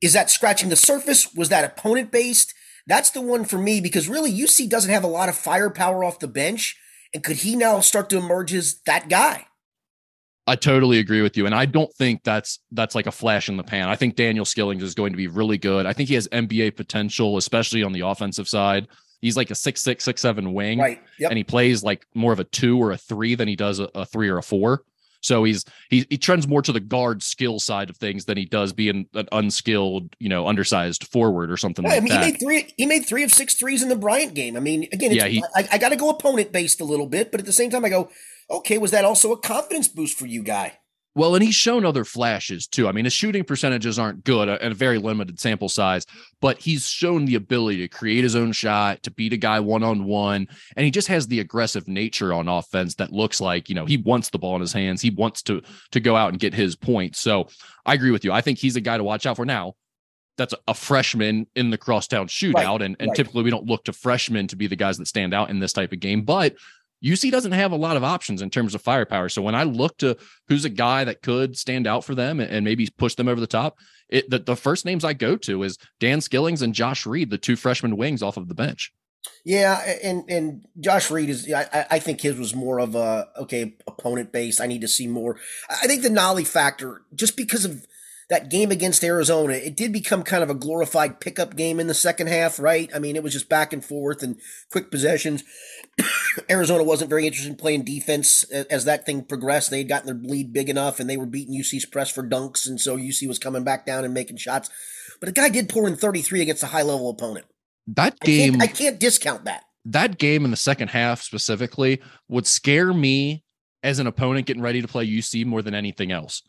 is that scratching the surface? Was that opponent based? That's the one for me because really UC doesn't have a lot of firepower off the bench, and could he now start to emerge as that guy? I totally agree with you, and I don't think that's that's like a flash in the pan. I think Daniel Skillings is going to be really good. I think he has NBA potential, especially on the offensive side. He's like a six six six seven wing, right? Yep. And he plays like more of a two or a three than he does a, a three or a four. So he's he he trends more to the guard skill side of things than he does being an unskilled, you know, undersized forward or something yeah, like I mean, that. He made three. He made three of six threes in the Bryant game. I mean, again, yeah, he, I, I got to go opponent based a little bit, but at the same time, I go, okay, was that also a confidence boost for you, guy? Well, and he's shown other flashes too. I mean, his shooting percentages aren't good uh, and a very limited sample size, but he's shown the ability to create his own shot, to beat a guy one on one. And he just has the aggressive nature on offense that looks like, you know, he wants the ball in his hands. He wants to to go out and get his points. So I agree with you. I think he's a guy to watch out for now. That's a freshman in the crosstown shootout. Right, and, and right. typically we don't look to freshmen to be the guys that stand out in this type of game. But UC doesn't have a lot of options in terms of firepower. So when I look to who's a guy that could stand out for them and, maybe push them over the top, it, the, the first names I go to is Dan Skillings and Josh Reed, the two freshman wings off of the bench. Yeah, and and Josh Reed is I I think his was more of a okay opponent base. I need to see more. I think the Nolley factor, just because of that game against Arizona, it did become kind of a glorified pickup game in the second half, right? I mean, it was just back and forth and quick possessions. Arizona wasn't very interested in playing defense as that thing progressed. They had gotten their lead big enough and they were beating UC's press for dunks, and so UC was coming back down and making shots. But a guy did pour in 33 against a high level opponent. That game, I can't, I can't discount that. That game in the second half specifically would scare me as an opponent getting ready to play UC more than anything else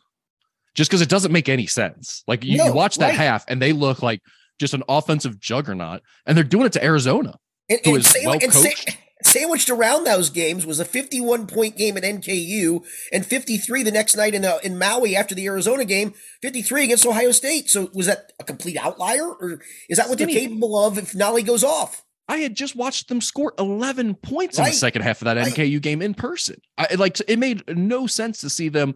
just because it doesn't make any sense. Like you, no, you watch that right. half and they look like just an offensive juggernaut, and they're doing it to Arizona, and, who is well coached. Sandwiched around those games was a 51 point game at NKU and 53 the next night in uh, in Maui after the Arizona game, 53 against Ohio State. So was that a complete outlier, or is that what Skinny. they're capable of if Nolley goes off? I had just watched them score 11 points right. in the second half of that right. NKU game in person. I like it made no sense to see them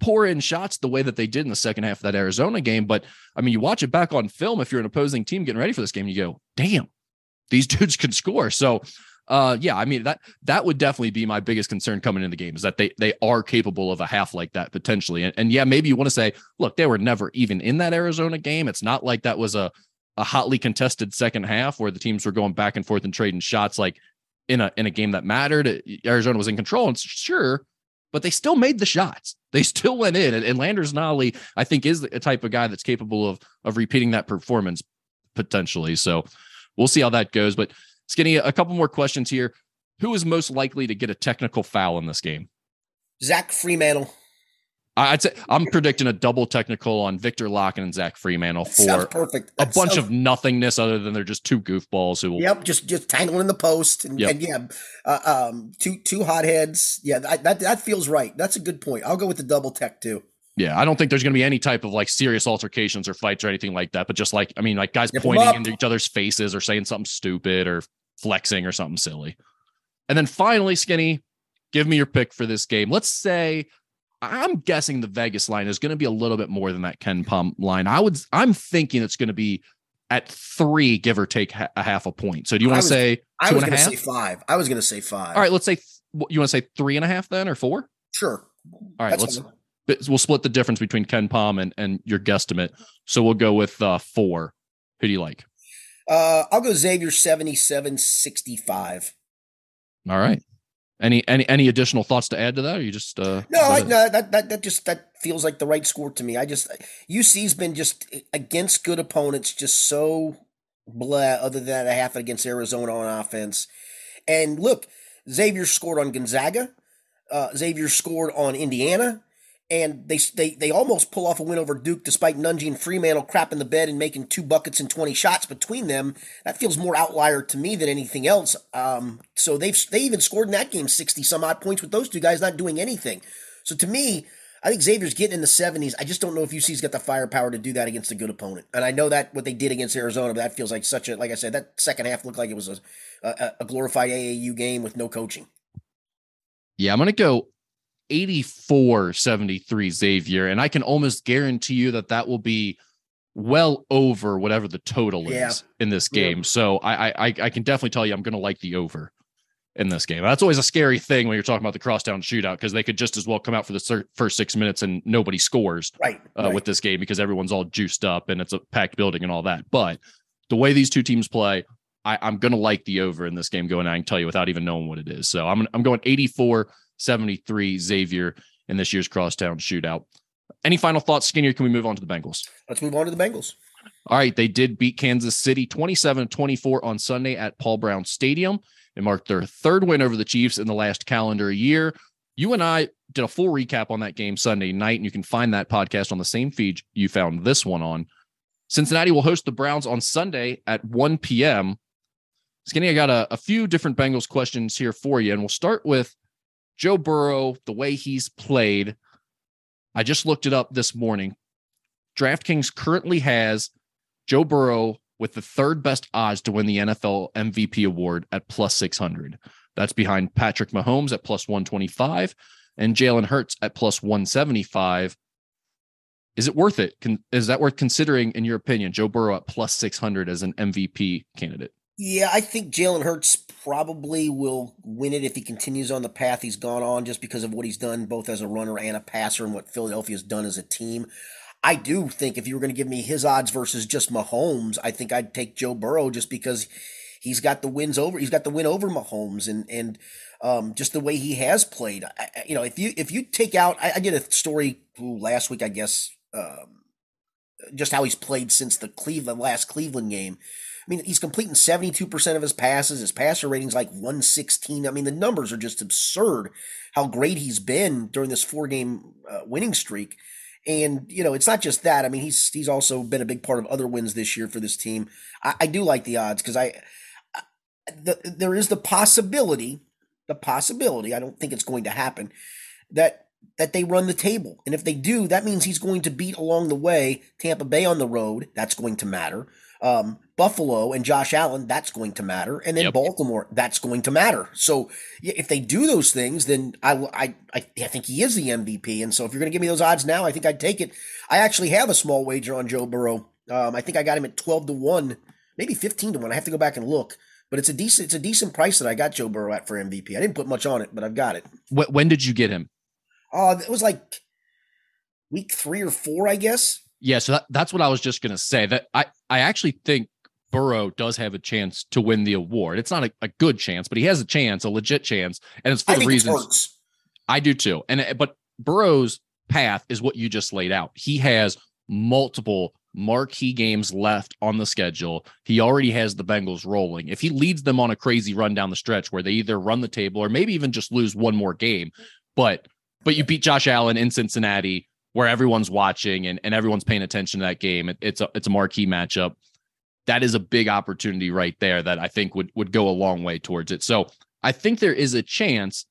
pour in shots the way that they did in the second half of that Arizona game. But I mean, you watch it back on film if you're an opposing team getting ready for this game, you go, damn, these dudes can score. So uh yeah, I mean that that would definitely be my biggest concern coming in the game is that they they are capable of a half like that potentially. And, and yeah, maybe you want to say, look, they were never even in that Arizona game. It's not like that was a a hotly contested second half where the teams were going back and forth and trading shots like in a in a game that mattered. Arizona was in control and sure, but they still made the shots. They still went in. And, and Landers Nolley, I think, is a type of guy that's capable of of repeating that performance potentially. So we'll see how that goes. But Skinny, a couple more questions here. Who is most likely to get a technical foul in this game? Zach Freemantle. I'd say I'm predicting a double technical on Victor Lakhin and Zach Freemantle for perfect. a bunch of nothingness other than they're just two goofballs who will. Yep, just just tangling in the post and, yep. and yeah, uh, um, two two hotheads. Yeah, that, that that feels right. That's a good point. I'll go with the double tech too. Yeah, I don't think there's going to be any type of like serious altercations or fights or anything like that. But just like I mean, like guys pointing into each other's faces or saying something stupid or flexing or something silly. And then finally, Skinny, give me your pick for this game. Let's say I'm guessing the Vegas line is going to be a little bit more than that KenPom line. I would, I'm thinking it's going to be at three, give or take a half a point. So do you want to say I was going to say five. I was going to say five. All right, let's say you want to say three and a half then, or four? Sure. All right, That's let's we'll split the difference between KenPom and and your guesstimate. So we'll go with uh, four. Who do you like? Uh, I'll go Xavier 77 65. All right. Any any any additional thoughts to add to that? Or you just uh, no, I, no that that that just that feels like the right score to me. I just UC's been just against good opponents, just so blah. Other than that, a half against Arizona on offense, and look, Xavier scored on Gonzaga. Uh, Xavier scored on Indiana and they they they almost pull off a win over Duke despite Nunge and Freemantle crapping the bed and making two buckets and 20 shots between them. That feels more outlier to me than anything else. Um, so they've they even scored in that game 60 some odd points with those two guys not doing anything. So to me, I think Xavier's getting in the 70s. I just don't know if UC's got the firepower to do that against a good opponent. And I know that what they did against Arizona, but that feels like such a like I said, that second half looked like it was a a, a glorified AAU game with no coaching. Yeah, I'm gonna go 84 73 Xavier. And I can almost guarantee you that that will be well over whatever the total yeah. is in this game. Yeah. So I, I I can definitely tell you I'm going to like the over in this game. That's always a scary thing when you're talking about the crosstown shootout because they could just as well come out for the first six minutes and nobody scores right, uh, right. with this game because everyone's all juiced up and it's a packed building and all that. But the way these two teams play, I, am going to like the over in this game going. I can tell you without even knowing what it is. So I'm I'm going 84 73 Xavier in this year's crosstown shootout. Any final thoughts, Skinner? Can we move on to the Bengals? Let's move on to the Bengals. All right. They did beat Kansas City 27 24 on Sunday at Paul Brown Stadium. It marked their third win over the Chiefs in the last calendar year. You and I did a full recap on that game Sunday night, and you can find that podcast on the same feed you found this one on. Cincinnati will host the Browns on Sunday at 1 p.m. Skinny, I got a, a few different Bengals questions here for you, and we'll start with Joe Burrow, the way he's played, I just looked it up this morning. DraftKings currently has Joe Burrow with the third best odds to win the NFL MVP award at plus 600. That's behind Patrick Mahomes at plus 125 and Jalen Hurts at plus 175. Is it worth it? Is that worth considering, in your opinion, Joe Burrow at plus 600 as an MVP candidate? Yeah, I think Jalen Hurts probably will win it if he continues on the path he's gone on, just because of what he's done both as a runner and a passer, and what Philadelphia's done as a team. I do think if you were going to give me his odds versus just Mahomes, I think I'd take Joe Burrow just because he's got the wins over. He's got the win over Mahomes, and and um, just the way he has played. I, you know, if you if you take out, I, I did a story last week, I guess, um, just how he's played since the Cleveland last Cleveland game. I mean, he's completing 72% of his passes. His passer rating's like 116. I mean, the numbers are just absurd how great he's been during this four game uh, winning streak. And, you know, it's not just that. I mean, he's he's also been a big part of other wins this year for this team. I, I do like the odds because I, I the, there is the possibility the possibility, I don't think it's going to happen, that that they run the table. And if they do, that means he's going to beat along the way Tampa Bay on the road. That's going to matter. Um, Buffalo and Josh Allen, that's going to matter. And then yep. Baltimore, that's going to matter. So if they do those things, then I, I, I think he is the MVP. And so if you're going to give me those odds now, I think I'd take it. I actually have a small wager on Joe Burrow. Um, I think I got him at 12 to 1, maybe 15 to 1. I have to go back and look. But it's a decent it's a decent price that I got Joe Burrow at for MVP. I didn't put much on it, but I've got it. When did you get him? Oh, uh, it was like week three or four, I guess. Yeah, so that, that's what I was just gonna say. That I I actually think Burrow does have a chance to win the award. It's not a, a good chance, but he has a chance, a legit chance, and it's for the reasons I do too. And eh, but Burrow's path is what you just laid out. He has multiple marquee games left on the schedule. He already has the Bengals rolling. If he leads them on a crazy run down the stretch where they either run the table or maybe even just lose one more game, but but you beat Josh Allen in Cincinnati where everyone's watching and, and everyone's paying attention to that game. It, it's a it's a marquee matchup. That is a big opportunity right there that I think would would go a long way towards it. So I think there is a chance,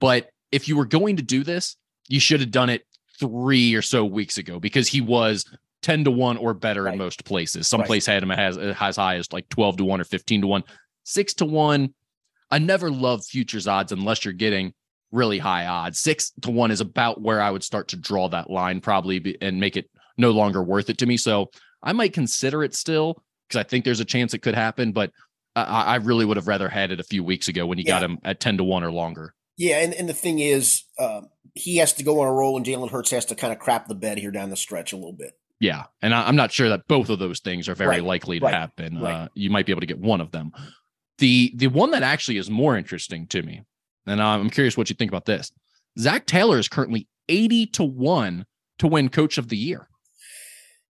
but if you were going to do this, you should have done it three or so weeks ago because he was 10 to 1 or better right. in most places. Some right. place had him as, as high as like 12 to 1 or 15 to 1. 6 to 1. I never love futures odds unless you're getting really high odds. 6 to 1 is about where I would start to draw that line probably and make it no longer worth it to me. So I might consider it still because I think there's a chance it could happen, but I, I really would have rather had it a few weeks ago when you yeah. got him at 10 to 1 or longer. Yeah, and, and the thing is, um, he has to go on a roll, and Jalen Hurts has to kind of crap the bed here down the stretch a little bit. Yeah, and I, am not sure that both of those things are very right. likely to right. happen. Right. Uh, you might be able to get one of them. The the one that actually is more interesting to me, and I'm curious what you think about this. Zac Taylor is currently 80 to one to win Coach of the Year.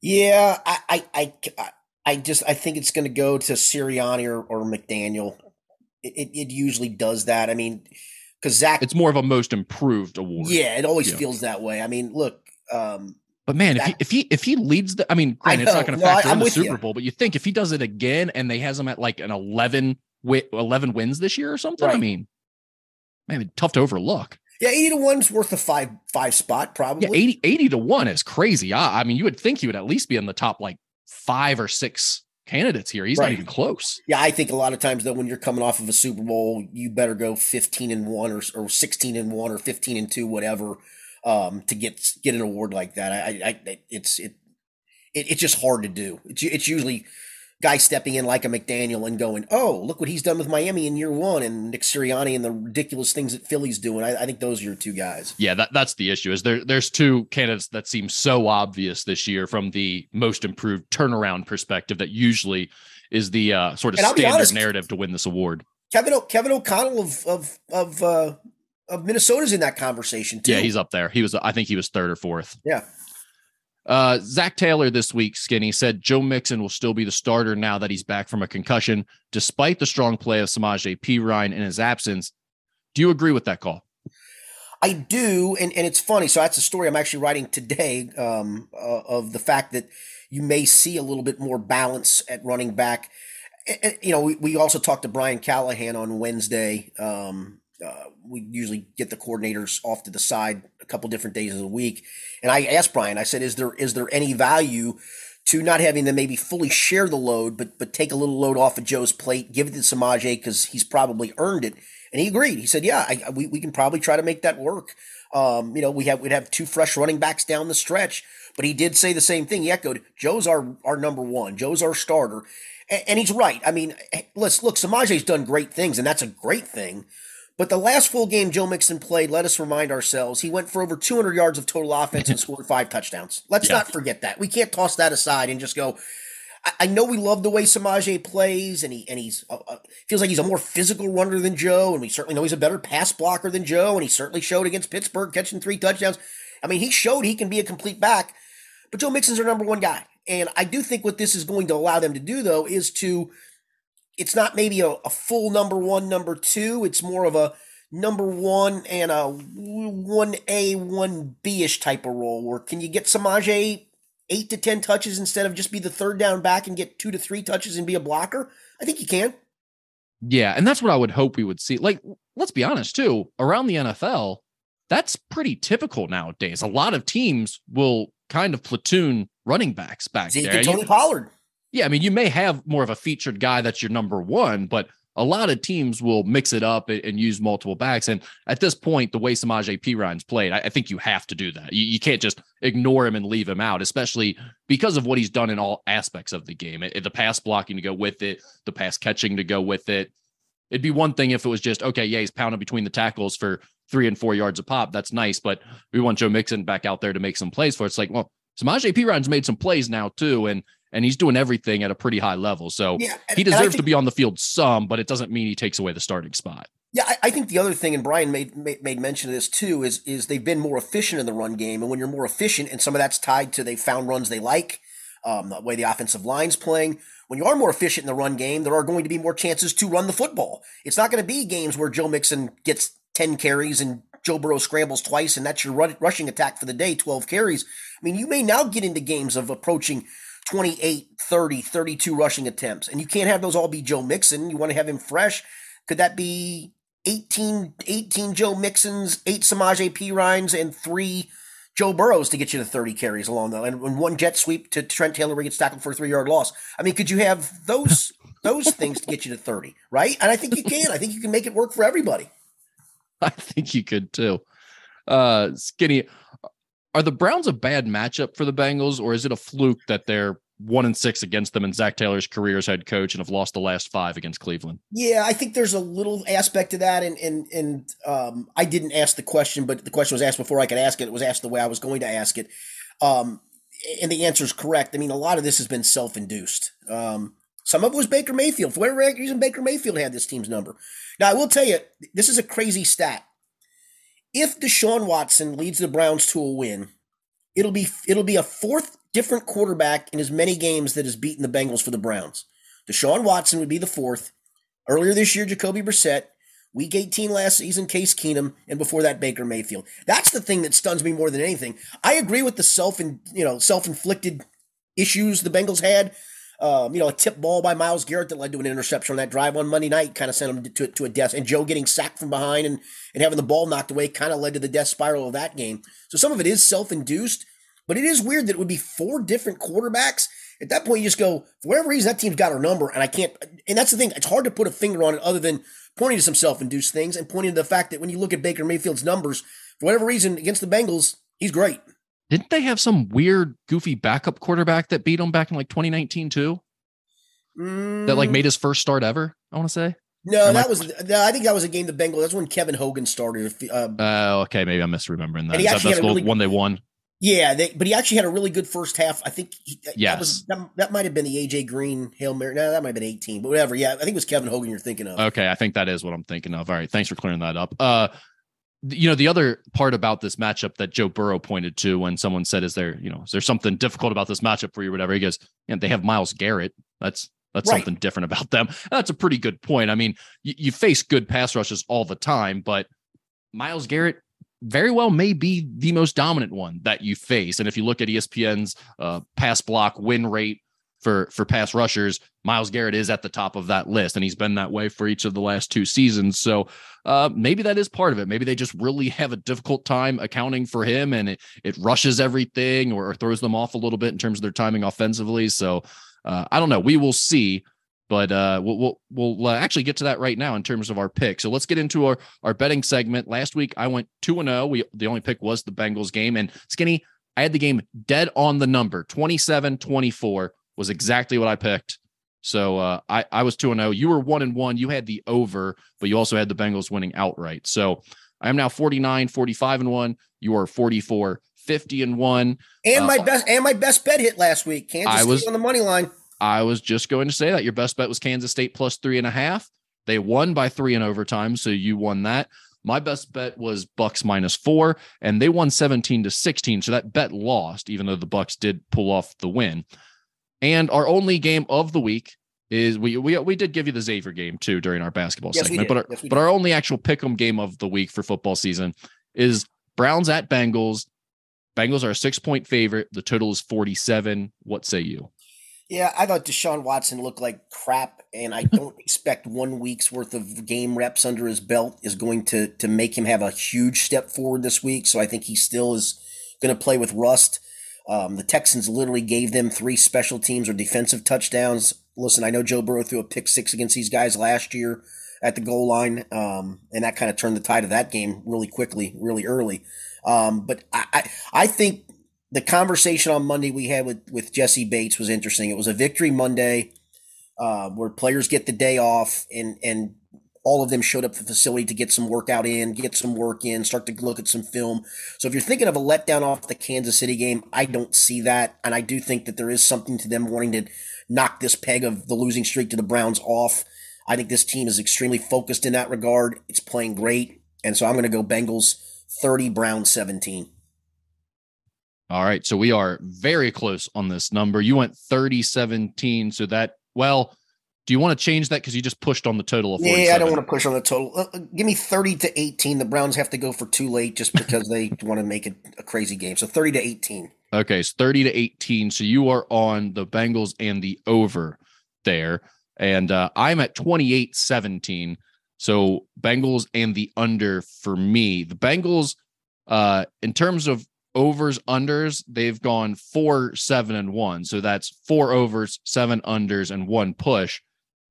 Yeah, I I I, I just I think it's going to go to Sirianni or, or McDaniel. It, it, it usually does that. I mean, because Zac, it's more of a most improved award. Yeah, it always yeah. feels that way. I mean, look, um, but man, if he if he if he leads the, I mean, granted, it's not going to factor no, in the Super you. Bowl, but you think if he does it again and they has him at like an 11, 11 wins this year or something, right. I mean, man, tough to overlook. Yeah, 80 to 1 is worth a five five spot, probably. Yeah, 80, 80 to 1 is crazy. I, I mean, you would think he would at least be in the top like five or six candidates here. He's right. not even close. Yeah, I think a lot of times though, when you're coming off of a Super Bowl, you better go 15 and 1 or, or 16 and 1 or 15 and 2, whatever um, to get get an award like that. I, I it's it, it, it's just hard to do. It's it's usually guys stepping in like a McDaniel and going, "Oh, look what he's done with Miami in year one," and Nick Sirianni and the ridiculous things that Philly's doing. I, I think those are your two guys. Yeah, that that's the issue. Is there there's two candidates that seem so obvious this year from the most improved turnaround perspective that usually is the uh, sort of standard honest, narrative to win this award. Kevin o- Kevin O'Connell of of of uh, of Minnesota's in that conversation too. Yeah, he's up there. He was, I think he was third or fourth. Yeah. Uh, Zac Taylor this week, Skinny said Joe Mixon will still be the starter now that he's back from a concussion, despite the strong play of Samaje Perine in his absence. Do you agree with that call? I do, and, and it's funny. So that's a story I'm actually writing today um, uh, of the fact that you may see a little bit more balance at running back. And, you know, we, we also talked to Brian Callahan on Wednesday um, uh, we usually get the coordinators off to the side a couple different days of the week. And I asked Brian, I said, is there is there any value to not having them maybe fully share the load, but but take a little load off of Joe's plate, give it to Samaje because he's probably earned it. And he agreed. He said, "Yeah, I, we we can probably try to make that work. Um, you know, we have we'd have two fresh running backs down the stretch." But he did say the same thing. He echoed, "Joe's our our number one. Joe's our starter." And, and he's right. I mean, let's look. Samaje's done great things, and that's a great thing. But the last full game Joe Mixon played, let us remind ourselves, he went for over 200 yards of total offense and scored five touchdowns. Let's yeah. not forget that. We can't toss that aside and just go, I, know we love the way Samaje plays, and he and he's uh, uh, feels like he's a more physical runner than Joe, and we certainly know he's a better pass blocker than Joe, and he certainly showed against Pittsburgh catching three touchdowns. I mean, he showed he can be a complete back, but Joe Mixon's our number one guy, and I do think what this is going to allow them to do though is to, it's not maybe a, a full number one, number two. It's more of a number one and a one A, one B ish type of role. Where can you get Samaje eight to 10 touches instead of just be the third down back and get two to three touches and be a blocker? I think you can. Yeah. And that's what I would hope we would see. Like, let's be honest, too, around the NFL, that's pretty typical nowadays. A lot of teams will kind of platoon running backs back Zeke there. Tony Pollard. Yeah, I mean, you may have more of a featured guy that's your number one, but a lot of teams will mix it up and, use multiple backs. And at this point, the way Samaje Perine's played, I, think you have to do that. You, you, can't just ignore him and leave him out, especially because of what he's done in all aspects of the game. It, the pass blocking to go with it, the pass catching to go with it. It'd be one thing if it was just, okay, yeah, he's pounding between the tackles for three and four yards a pop. That's nice. But we want Joe Mixon back out there to make some plays for it. It's like, well, Samaje Perine's made some plays now too. And and he's doing everything at a pretty high level. So yeah, and, he deserves think, to be on the field some, but it doesn't mean he takes away the starting spot. Yeah, I, I, think the other thing, and Brian made, made, made mention of this too, is is they've been more efficient in the run game, and when you're more efficient, and some of that's tied to they found runs they like, um, the way the offensive line's playing. When you are more efficient in the run game, there are going to be more chances to run the football. It's not going to be games where Joe Mixon gets ten carries and Joe Burrow scrambles twice, and that's your run, rushing attack for the day, twelve carries. I mean, you may now get into games of approaching 28, 30, 32 rushing attempts. And you can't have those all be Joe Mixon. You want to have him fresh. Could that be 18, 18 Joe Mixons, eight Samaje Perines, and three Joe Burrows to get you to 30 carries along though, and, and one jet sweep to Trent Taylor where he gets tackled for a three yard loss. I mean, could you have those those things to get you to 30, right? And I think you can. I think you can make it work for everybody. I think you could too. Uh skinny, are the Browns a bad matchup for the Bengals, or is it a fluke that they're one and six against them in Zac Taylor's career as head coach and have lost the last five against Cleveland? Yeah, I think there's a little aspect to that, and and and um, I didn't ask the question, but the question was asked before I could ask it. It was asked the way I was going to ask it, um, and the answer is correct. I mean, a lot of this has been self-induced. Um, some of it was Baker Mayfield. For whatever reason, Baker Mayfield had this team's number. Now, I will tell you, this is a crazy stat if Deshaun Watson leads the Browns to a win, it'll be it'll be a fourth different quarterback in as many games that has beaten the Bengals for the Browns. Deshaun Watson would be the fourth. Earlier this year, Jacoby Brissett. Week 18 last season, Case Keenum, and before that, Baker Mayfield. That's the thing that stuns me more than anything. I agree with the self and you know self inflicted issues the Bengals had. Um, you know, a tip ball by Myles Garrett that led to an interception on that drive on Monday night kind of sent him to, to a death. And Joe getting sacked from behind and, and having the ball knocked away kind of led to the death spiral of that game. So some of it is self induced, but it is weird that it would be four different quarterbacks. At that point, you just go, for whatever reason, that team's got our number. And I can't, and that's the thing, it's hard to put a finger on it other than pointing to some self induced things and pointing to the fact that when you look at Baker Mayfield's numbers, for whatever reason, against the Bengals, he's great. Didn't they have some weird, goofy backup quarterback that beat them back in like 2019 too? Mm. That like made his first start ever. I want to say. No, that was. No, I think that was a game the Bengals. That's when Kevin Hogan started. Um, uh, okay, maybe I'm misremembering that. that that's the really, one they won. Yeah, they, but he actually had a really good first half. I think. Yeah, that, that, that, might have been the AJ Green hail mary. No, that might have been 18, but whatever. Yeah, I think it was Kevin Hogan you're thinking of. Okay, I think that is what I'm thinking of. All right, thanks for clearing that up. Uh, you know the other part about this matchup that Joe Burrow pointed to when someone said, "Is there, you know, is there something difficult about this matchup for you?" or whatever, he goes, "Yeah, they have Myles Garrett. That's that's right. something different about them. That's a pretty good point. I mean, you, you face good pass rushes all the time, but Myles Garrett very well may be the most dominant one that you face. And if you look at ESPN's uh, pass block win rate for for pass rushers, Myles Garrett is at the top of that list, and he's been that way for each of the last two seasons. So uh, maybe that is part of it. Maybe they just really have a difficult time accounting for him, and it it rushes everything or, or throws them off a little bit in terms of their timing offensively. So uh, I don't know. We will see. But uh, we'll we'll, we'll uh, actually get to that right now in terms of our pick. So let's get into our our betting segment. Last week I went two and zero. We the only pick was the Bengals game, and Skinny I had the game dead on the number 27-24 was exactly what I picked. So uh, I I was two and zero. You were one and one. You had the over, but you also had the Bengals winning outright. So I am now 49, 45 and one. You are 44, 50 and one. And uh, my best and my best bet hit last week. Kansas I was, on the money line. I was just going to say that your best bet was Kansas State plus three and a half. They won by three in overtime, so you won that. My best bet was Bucks minus four, and they won 17 to 16. So that bet lost, even though the Bucks did pull off the win. And our only game of the week is we we we did give you the Xavier game too during our basketball yes, segment, but our, yes, but our only actual pick'em game of the week for football season is Browns at Bengals. Bengals are a six point favorite. The total is 47. What say you? Yeah, I thought Deshaun Watson looked like crap, and I don't expect one week's worth of game reps under his belt is going to to make him have a huge step forward this week. So I think he still is going to play with rust. Um, the Texans literally gave them three special teams or defensive touchdowns. Listen, I know Joe Burrow threw a pick six against these guys last year at the goal line, um, and that kind of turned the tide of that game really quickly, really early. Um, but I, I, I think the conversation on Monday we had with with Jessie Bates was interesting. It was a victory Monday, uh, where players get the day off, and and all of them showed up at the facility to get some workout in, get some work in, start to look at some film. So if you're thinking of a letdown off the Kansas City game, I don't see that. And I do think that there is something to them wanting to knock this peg of the losing streak to the Browns off. I think this team is extremely focused in that regard. It's playing great. And so I'm going to go Bengals 30, Browns 17. All right. So we are very close on this number. You went 30 17. So that, well, do you want to change that because you just pushed on the total of 47? Yeah, I don't want to push on the total. Uh, uh give me 30 to 18. The Browns have to go for too late just because they want to make it a crazy game. So 30 to 18. Okay, so 30 to 18. So you are on the Bengals and the over there. And uh, I'm at 28 17. So Bengals and the under for me. The Bengals, uh, in terms of overs, unders, they've gone four, seven, and one. So that's four overs, seven unders, and one push.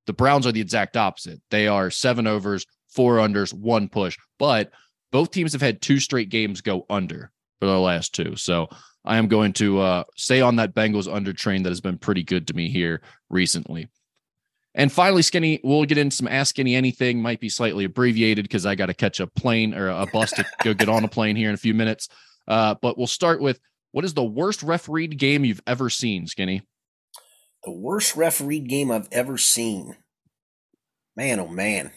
The Browns are the exact opposite. They are seven overs, four unders, one push. But both teams have had two straight games go under for the last two. So I am going to uh, stay on that Bengals under train that has been pretty good to me here recently. And finally, Skinny, we'll get into some Ask Skinny Anything. Might be slightly abbreviated because I got to catch a plane or a bus to go get on a plane here in a few minutes. Uh, but we'll start with what is the worst refereed game you've ever seen, Skinny? The worst refereed game I've ever seen. Man, oh man,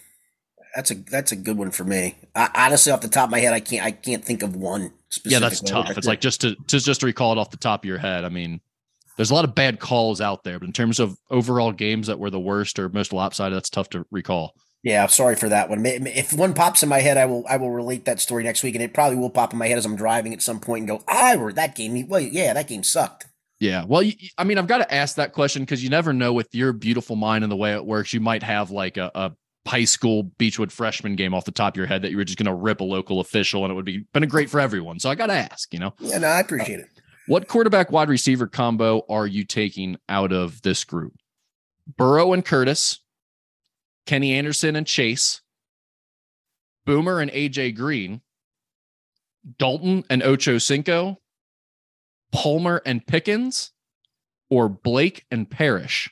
that's a that's a good one for me. I, honestly, off the top of my head, I can't I can't think of one. Yeah, that's tough. It's like just to, to just to recall it off the top of your head. I mean, there's a lot of bad calls out there, but in terms of overall games that were the worst or most lopsided, that's tough to recall. Yeah, I'm sorry for that one. If one pops in my head, I will I will relate that story next week, and it probably will pop in my head as I'm driving at some point and go, "I remember that game. Well, yeah, that game sucked." Yeah. Well, you, I mean, I've got to ask that question because you never know with your beautiful mind and the way it works. You might have like a, a high school Beechwood freshman game off the top of your head that you were just going to rip a local official and it would be been great for everyone. So I got to ask, you know? Yeah, no, I appreciate it. What quarterback wide receiver combo are you taking out of this group? Burrow and Curtis, Kenny Anderson and Chase, Boomer and AJ Green, Dalton and Ocho Cinco, Palmer and Pickens or Blake and Parrish?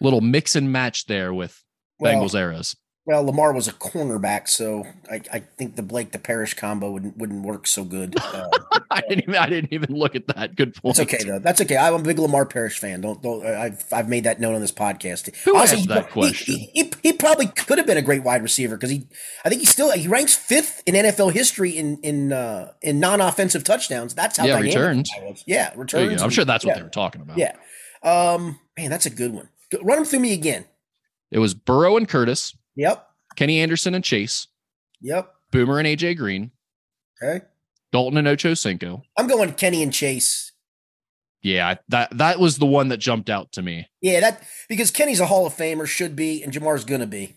Little mix and match there with well, Bengals eras. Well, Lamar was a cornerback, so I, I think the Blake to Parrish combo wouldn't wouldn't work so good. Uh, I didn't even I didn't even look at that. Good point. That's okay though. That's okay. I'm a big Lamar Parrish fan. Don't don't. I've I've made that known on this podcast. Who asked that he, question? He, he, he, probably could have been a great wide receiver because he I think he still he ranks fifth in NFL history in in uh, in non offensive touchdowns. That's how yeah returns. Yeah, returns. I'm sure that's what yeah. they were talking about. Yeah. Um, man, that's a good one. Run them through me again. It was Burrow and Curtis. Yep. Kenny Anderson and Chase. Yep. Boomer and AJ Green. Okay. Dalton and Ocho Cinco. I'm going Kenny and Chase. Yeah, that that was the one that jumped out to me. Yeah, that because Kenny's a Hall of Famer, should be, and Ja'Marr's gonna be.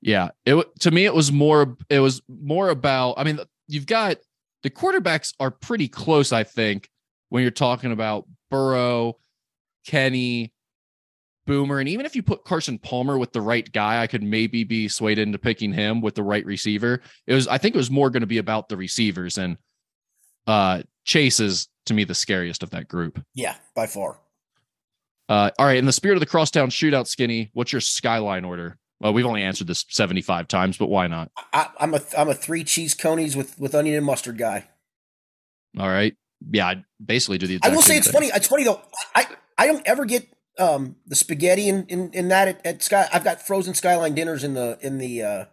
Yeah, it to me it was more it was more about. I mean, you've got the quarterbacks are pretty close. I think when you're talking about Burrow, Kenny, Boomer, and even if you put Carson Palmer with the right guy, I could maybe be swayed into picking him with the right receiver. It was, I think, it was more going to be about the receivers, and uh, Chase is to me the scariest of that group. Yeah, by far. Uh, all right, in the spirit of the crosstown shootout, Skinny, what's your skyline order? Well, we've only answered this seventy-five times, but why not? I, I'm a I'm a three cheese conies with with onion and mustard guy. All right, yeah, I basically do the. I will say it's thing. funny. It's funny though. I I don't ever get um the spaghetti in in, in that at, at Sky. I've got frozen skyline dinners in the in the uh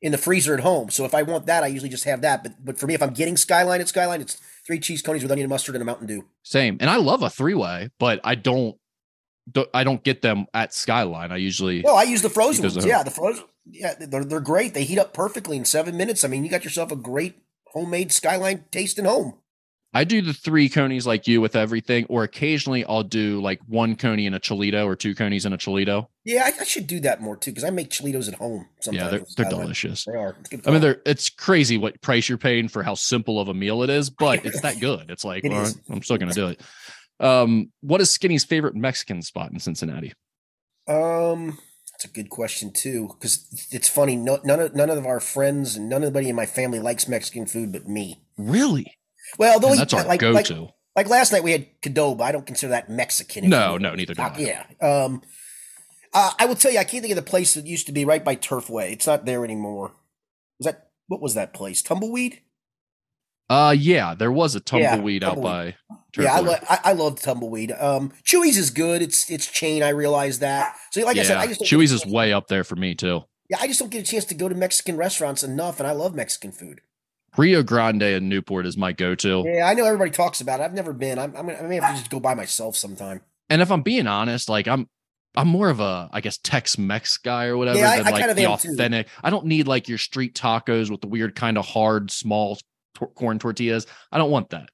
in the freezer at home. So if I want that, I usually just have that. But but for me, if I'm getting skyline at skyline, it's three cheese conies with onion and mustard and a Mountain Dew. Same, and I love a three-way, but I don't. I don't get them at Skyline. I usually Well, I use the frozen ones. Yeah, the frozen. Yeah, they're they're great. They heat up perfectly in seven minutes. I mean, you got yourself a great homemade skyline tasting home. I do the three conies like you with everything, or occasionally I'll do like one coney and a Chilito or two conies and a Chilito. Yeah, I, I should do that more too because I make Chilitos at home. Sometimes yeah, they're they're delicious. They are. It's a good I mean, they're it's crazy what price you're paying for how simple of a meal it is, but it's that good. It's like It is. I'm still gonna do it. Um, what is Skinny's favorite Mexican spot in Cincinnati? Um, that's a good question too, because it's funny. No, none of none of our friends and none of anybody in my family likes Mexican food, but me. Really? Well, though that's our like, like go-to. like last night we had Qdoba. I don't consider that Mexican. No, no, neither do I. Yeah. Um, uh, I will tell you, I can't think of the place that used to be right by Turfway. It's not there anymore. Was that what was that place? Tumbleweed. Uh, yeah, there was a Yeah, tumbleweed out tumbleweed. by. Yeah, I, Turfway. lo- I I love Tumbleweed. Um, Chuy's is good. It's it's chain. I realize that. So like I said, I just Chuy's is way up there for me too. Yeah, I just don't get a chance to go to Mexican restaurants enough, and I love Mexican food. Rio Grande in Newport is my go-to. Yeah, I know everybody talks about it. I've never been. I'm, I'm gonna, I may have to just go by myself sometime. And if I'm being honest, like I'm I'm more of a I guess Tex-Mex guy or whatever Yeah, I- than I like kind of the am, too. authentic. I don't need like your street tacos with the weird kind of hard small tor- corn tortillas. I don't want that.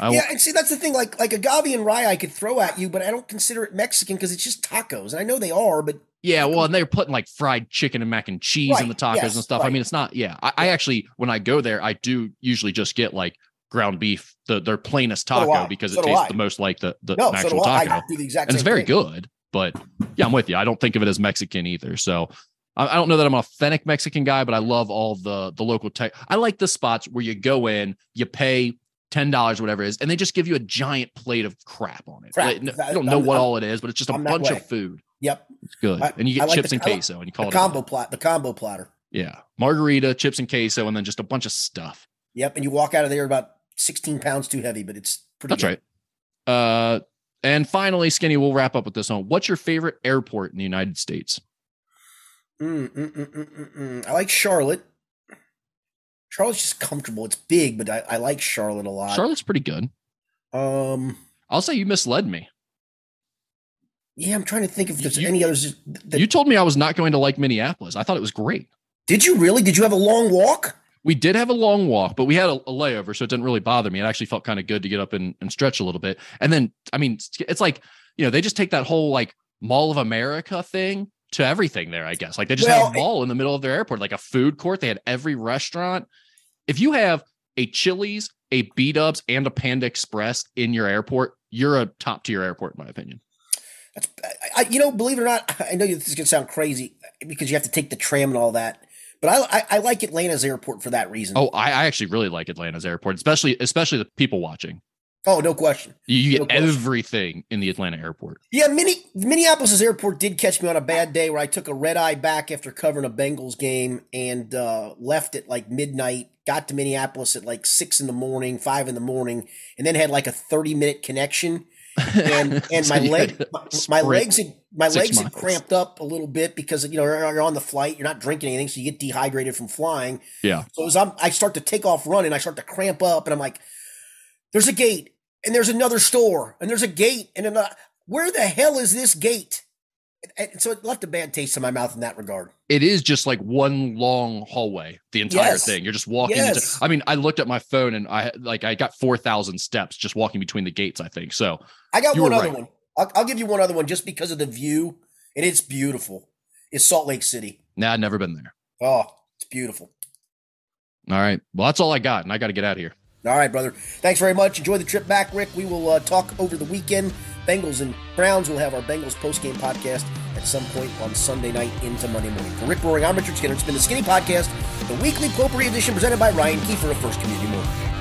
I yeah, want, and see that's the thing. Like like agave and rye, I could throw at you, but I don't consider it Mexican because it's just tacos, and I know they are, but yeah, well, and they're putting like fried chicken and mac and cheese in the tacos yes, and stuff. I mean, it's not. Yeah, I, I actually when I go there, I do usually just get like ground beef, the their plainest So taco I. because So it tastes I. the most like the the no, actual I. taco. I do the exact and it's very thing. good. But yeah, I'm with you. I don't think of it as Mexican either. So I, I don't know that I'm an authentic Mexican guy, but I love all the the local tech. I like the spots where you go in, you pay ten dollars, whatever it is, and they just give you a giant plate of crap on it. Crap. Like, no- you don't know I'm- what I'm- all it is, but it's just a bunch of food. Yep, It's good, I- and you get like chips the- and I like queso, and you call it combo day. plat, the combo platter. Yeah, margarita, chips and queso, and then just a bunch of stuff. Yep, and you walk out of there about sixteen pounds too heavy, but it's pretty. That's good. right. Uh, and finally, Skinny, we'll wrap up with this one. What's your favorite airport in the United States? Mm, mm, mm, mm, mm, mm. I like Charlotte. Charlotte's just comfortable. It's big, but I, I like Charlotte a lot. Charlotte's pretty good. Um, I'll say you misled me. yeah, I'm trying to think if there's You- any others. That, You told me I was not going to like Minneapolis. I thought it was great. did you really? Did you have a long walk? We did have a long walk, but we had a, a layover, so it didn't really bother me. It actually felt kind of good to get up and, and stretch a little bit. And then, I mean, it's- it's like, you know, they just take that whole like Mall of America thing to everything there, I guess. Like they just Well, have a mall in the middle of their airport, like a food court. They had every restaurant. If you have a Chili's, a B Dubs, and a Panda Express in your airport, you're a top tier airport, in my opinion. That's, I, you know, believe it or not, I know this is gonna sound crazy because you have to take the tram and all that, but I, I, I like Atlanta's airport for that reason. Oh, I, I actually really like Atlanta's airport, especially especially the people watching. Oh, no question. You, you No get question. everything in the Atlanta airport. Yeah, Minneapolis' airport did catch me on a bad day where I took a red eye back after covering a Bengals game and uh, left at like midnight. Got to Minneapolis at like six in the morning, five in the morning, and then had like a thirty minute connection. And and So my leg, my, my legs had my legs had cramped up a little bit because you know you're, you're on the flight, you're not drinking anything, so you get dehydrated from flying. Yeah. So as I'm, I start to take off running, I start to cramp up, and I'm like, "There's a gate, and there's another store, and there's a gate, and another. Where the hell is this gate?" And so it left a bad taste in my mouth in that regard. It is just like one long hallway, the entire Yes. thing. You're just walking. Yes. Into, I mean, I looked at my phone and I like I got four thousand steps just walking between the gates. I think so. I got one other right. one. I'll, I'll give you one other one just because of the view, and it's beautiful. It's Salt Lake City. Nah, I'd never been there. Oh, it's beautiful. All right. Well, that's all I got, and I got to get out of here. All right, brother. Thanks very much. Enjoy the trip back, Rick. We will uh, talk over the weekend. Bengals and Browns. We'll have our Bengals post-game podcast at some point on Sunday night into Monday morning. For Rick Broering, I'm Richard Skinner. It's been the Skinny Podcast, the weekly potpourri edition presented by Ryan Kiefer of First Community Mortgage.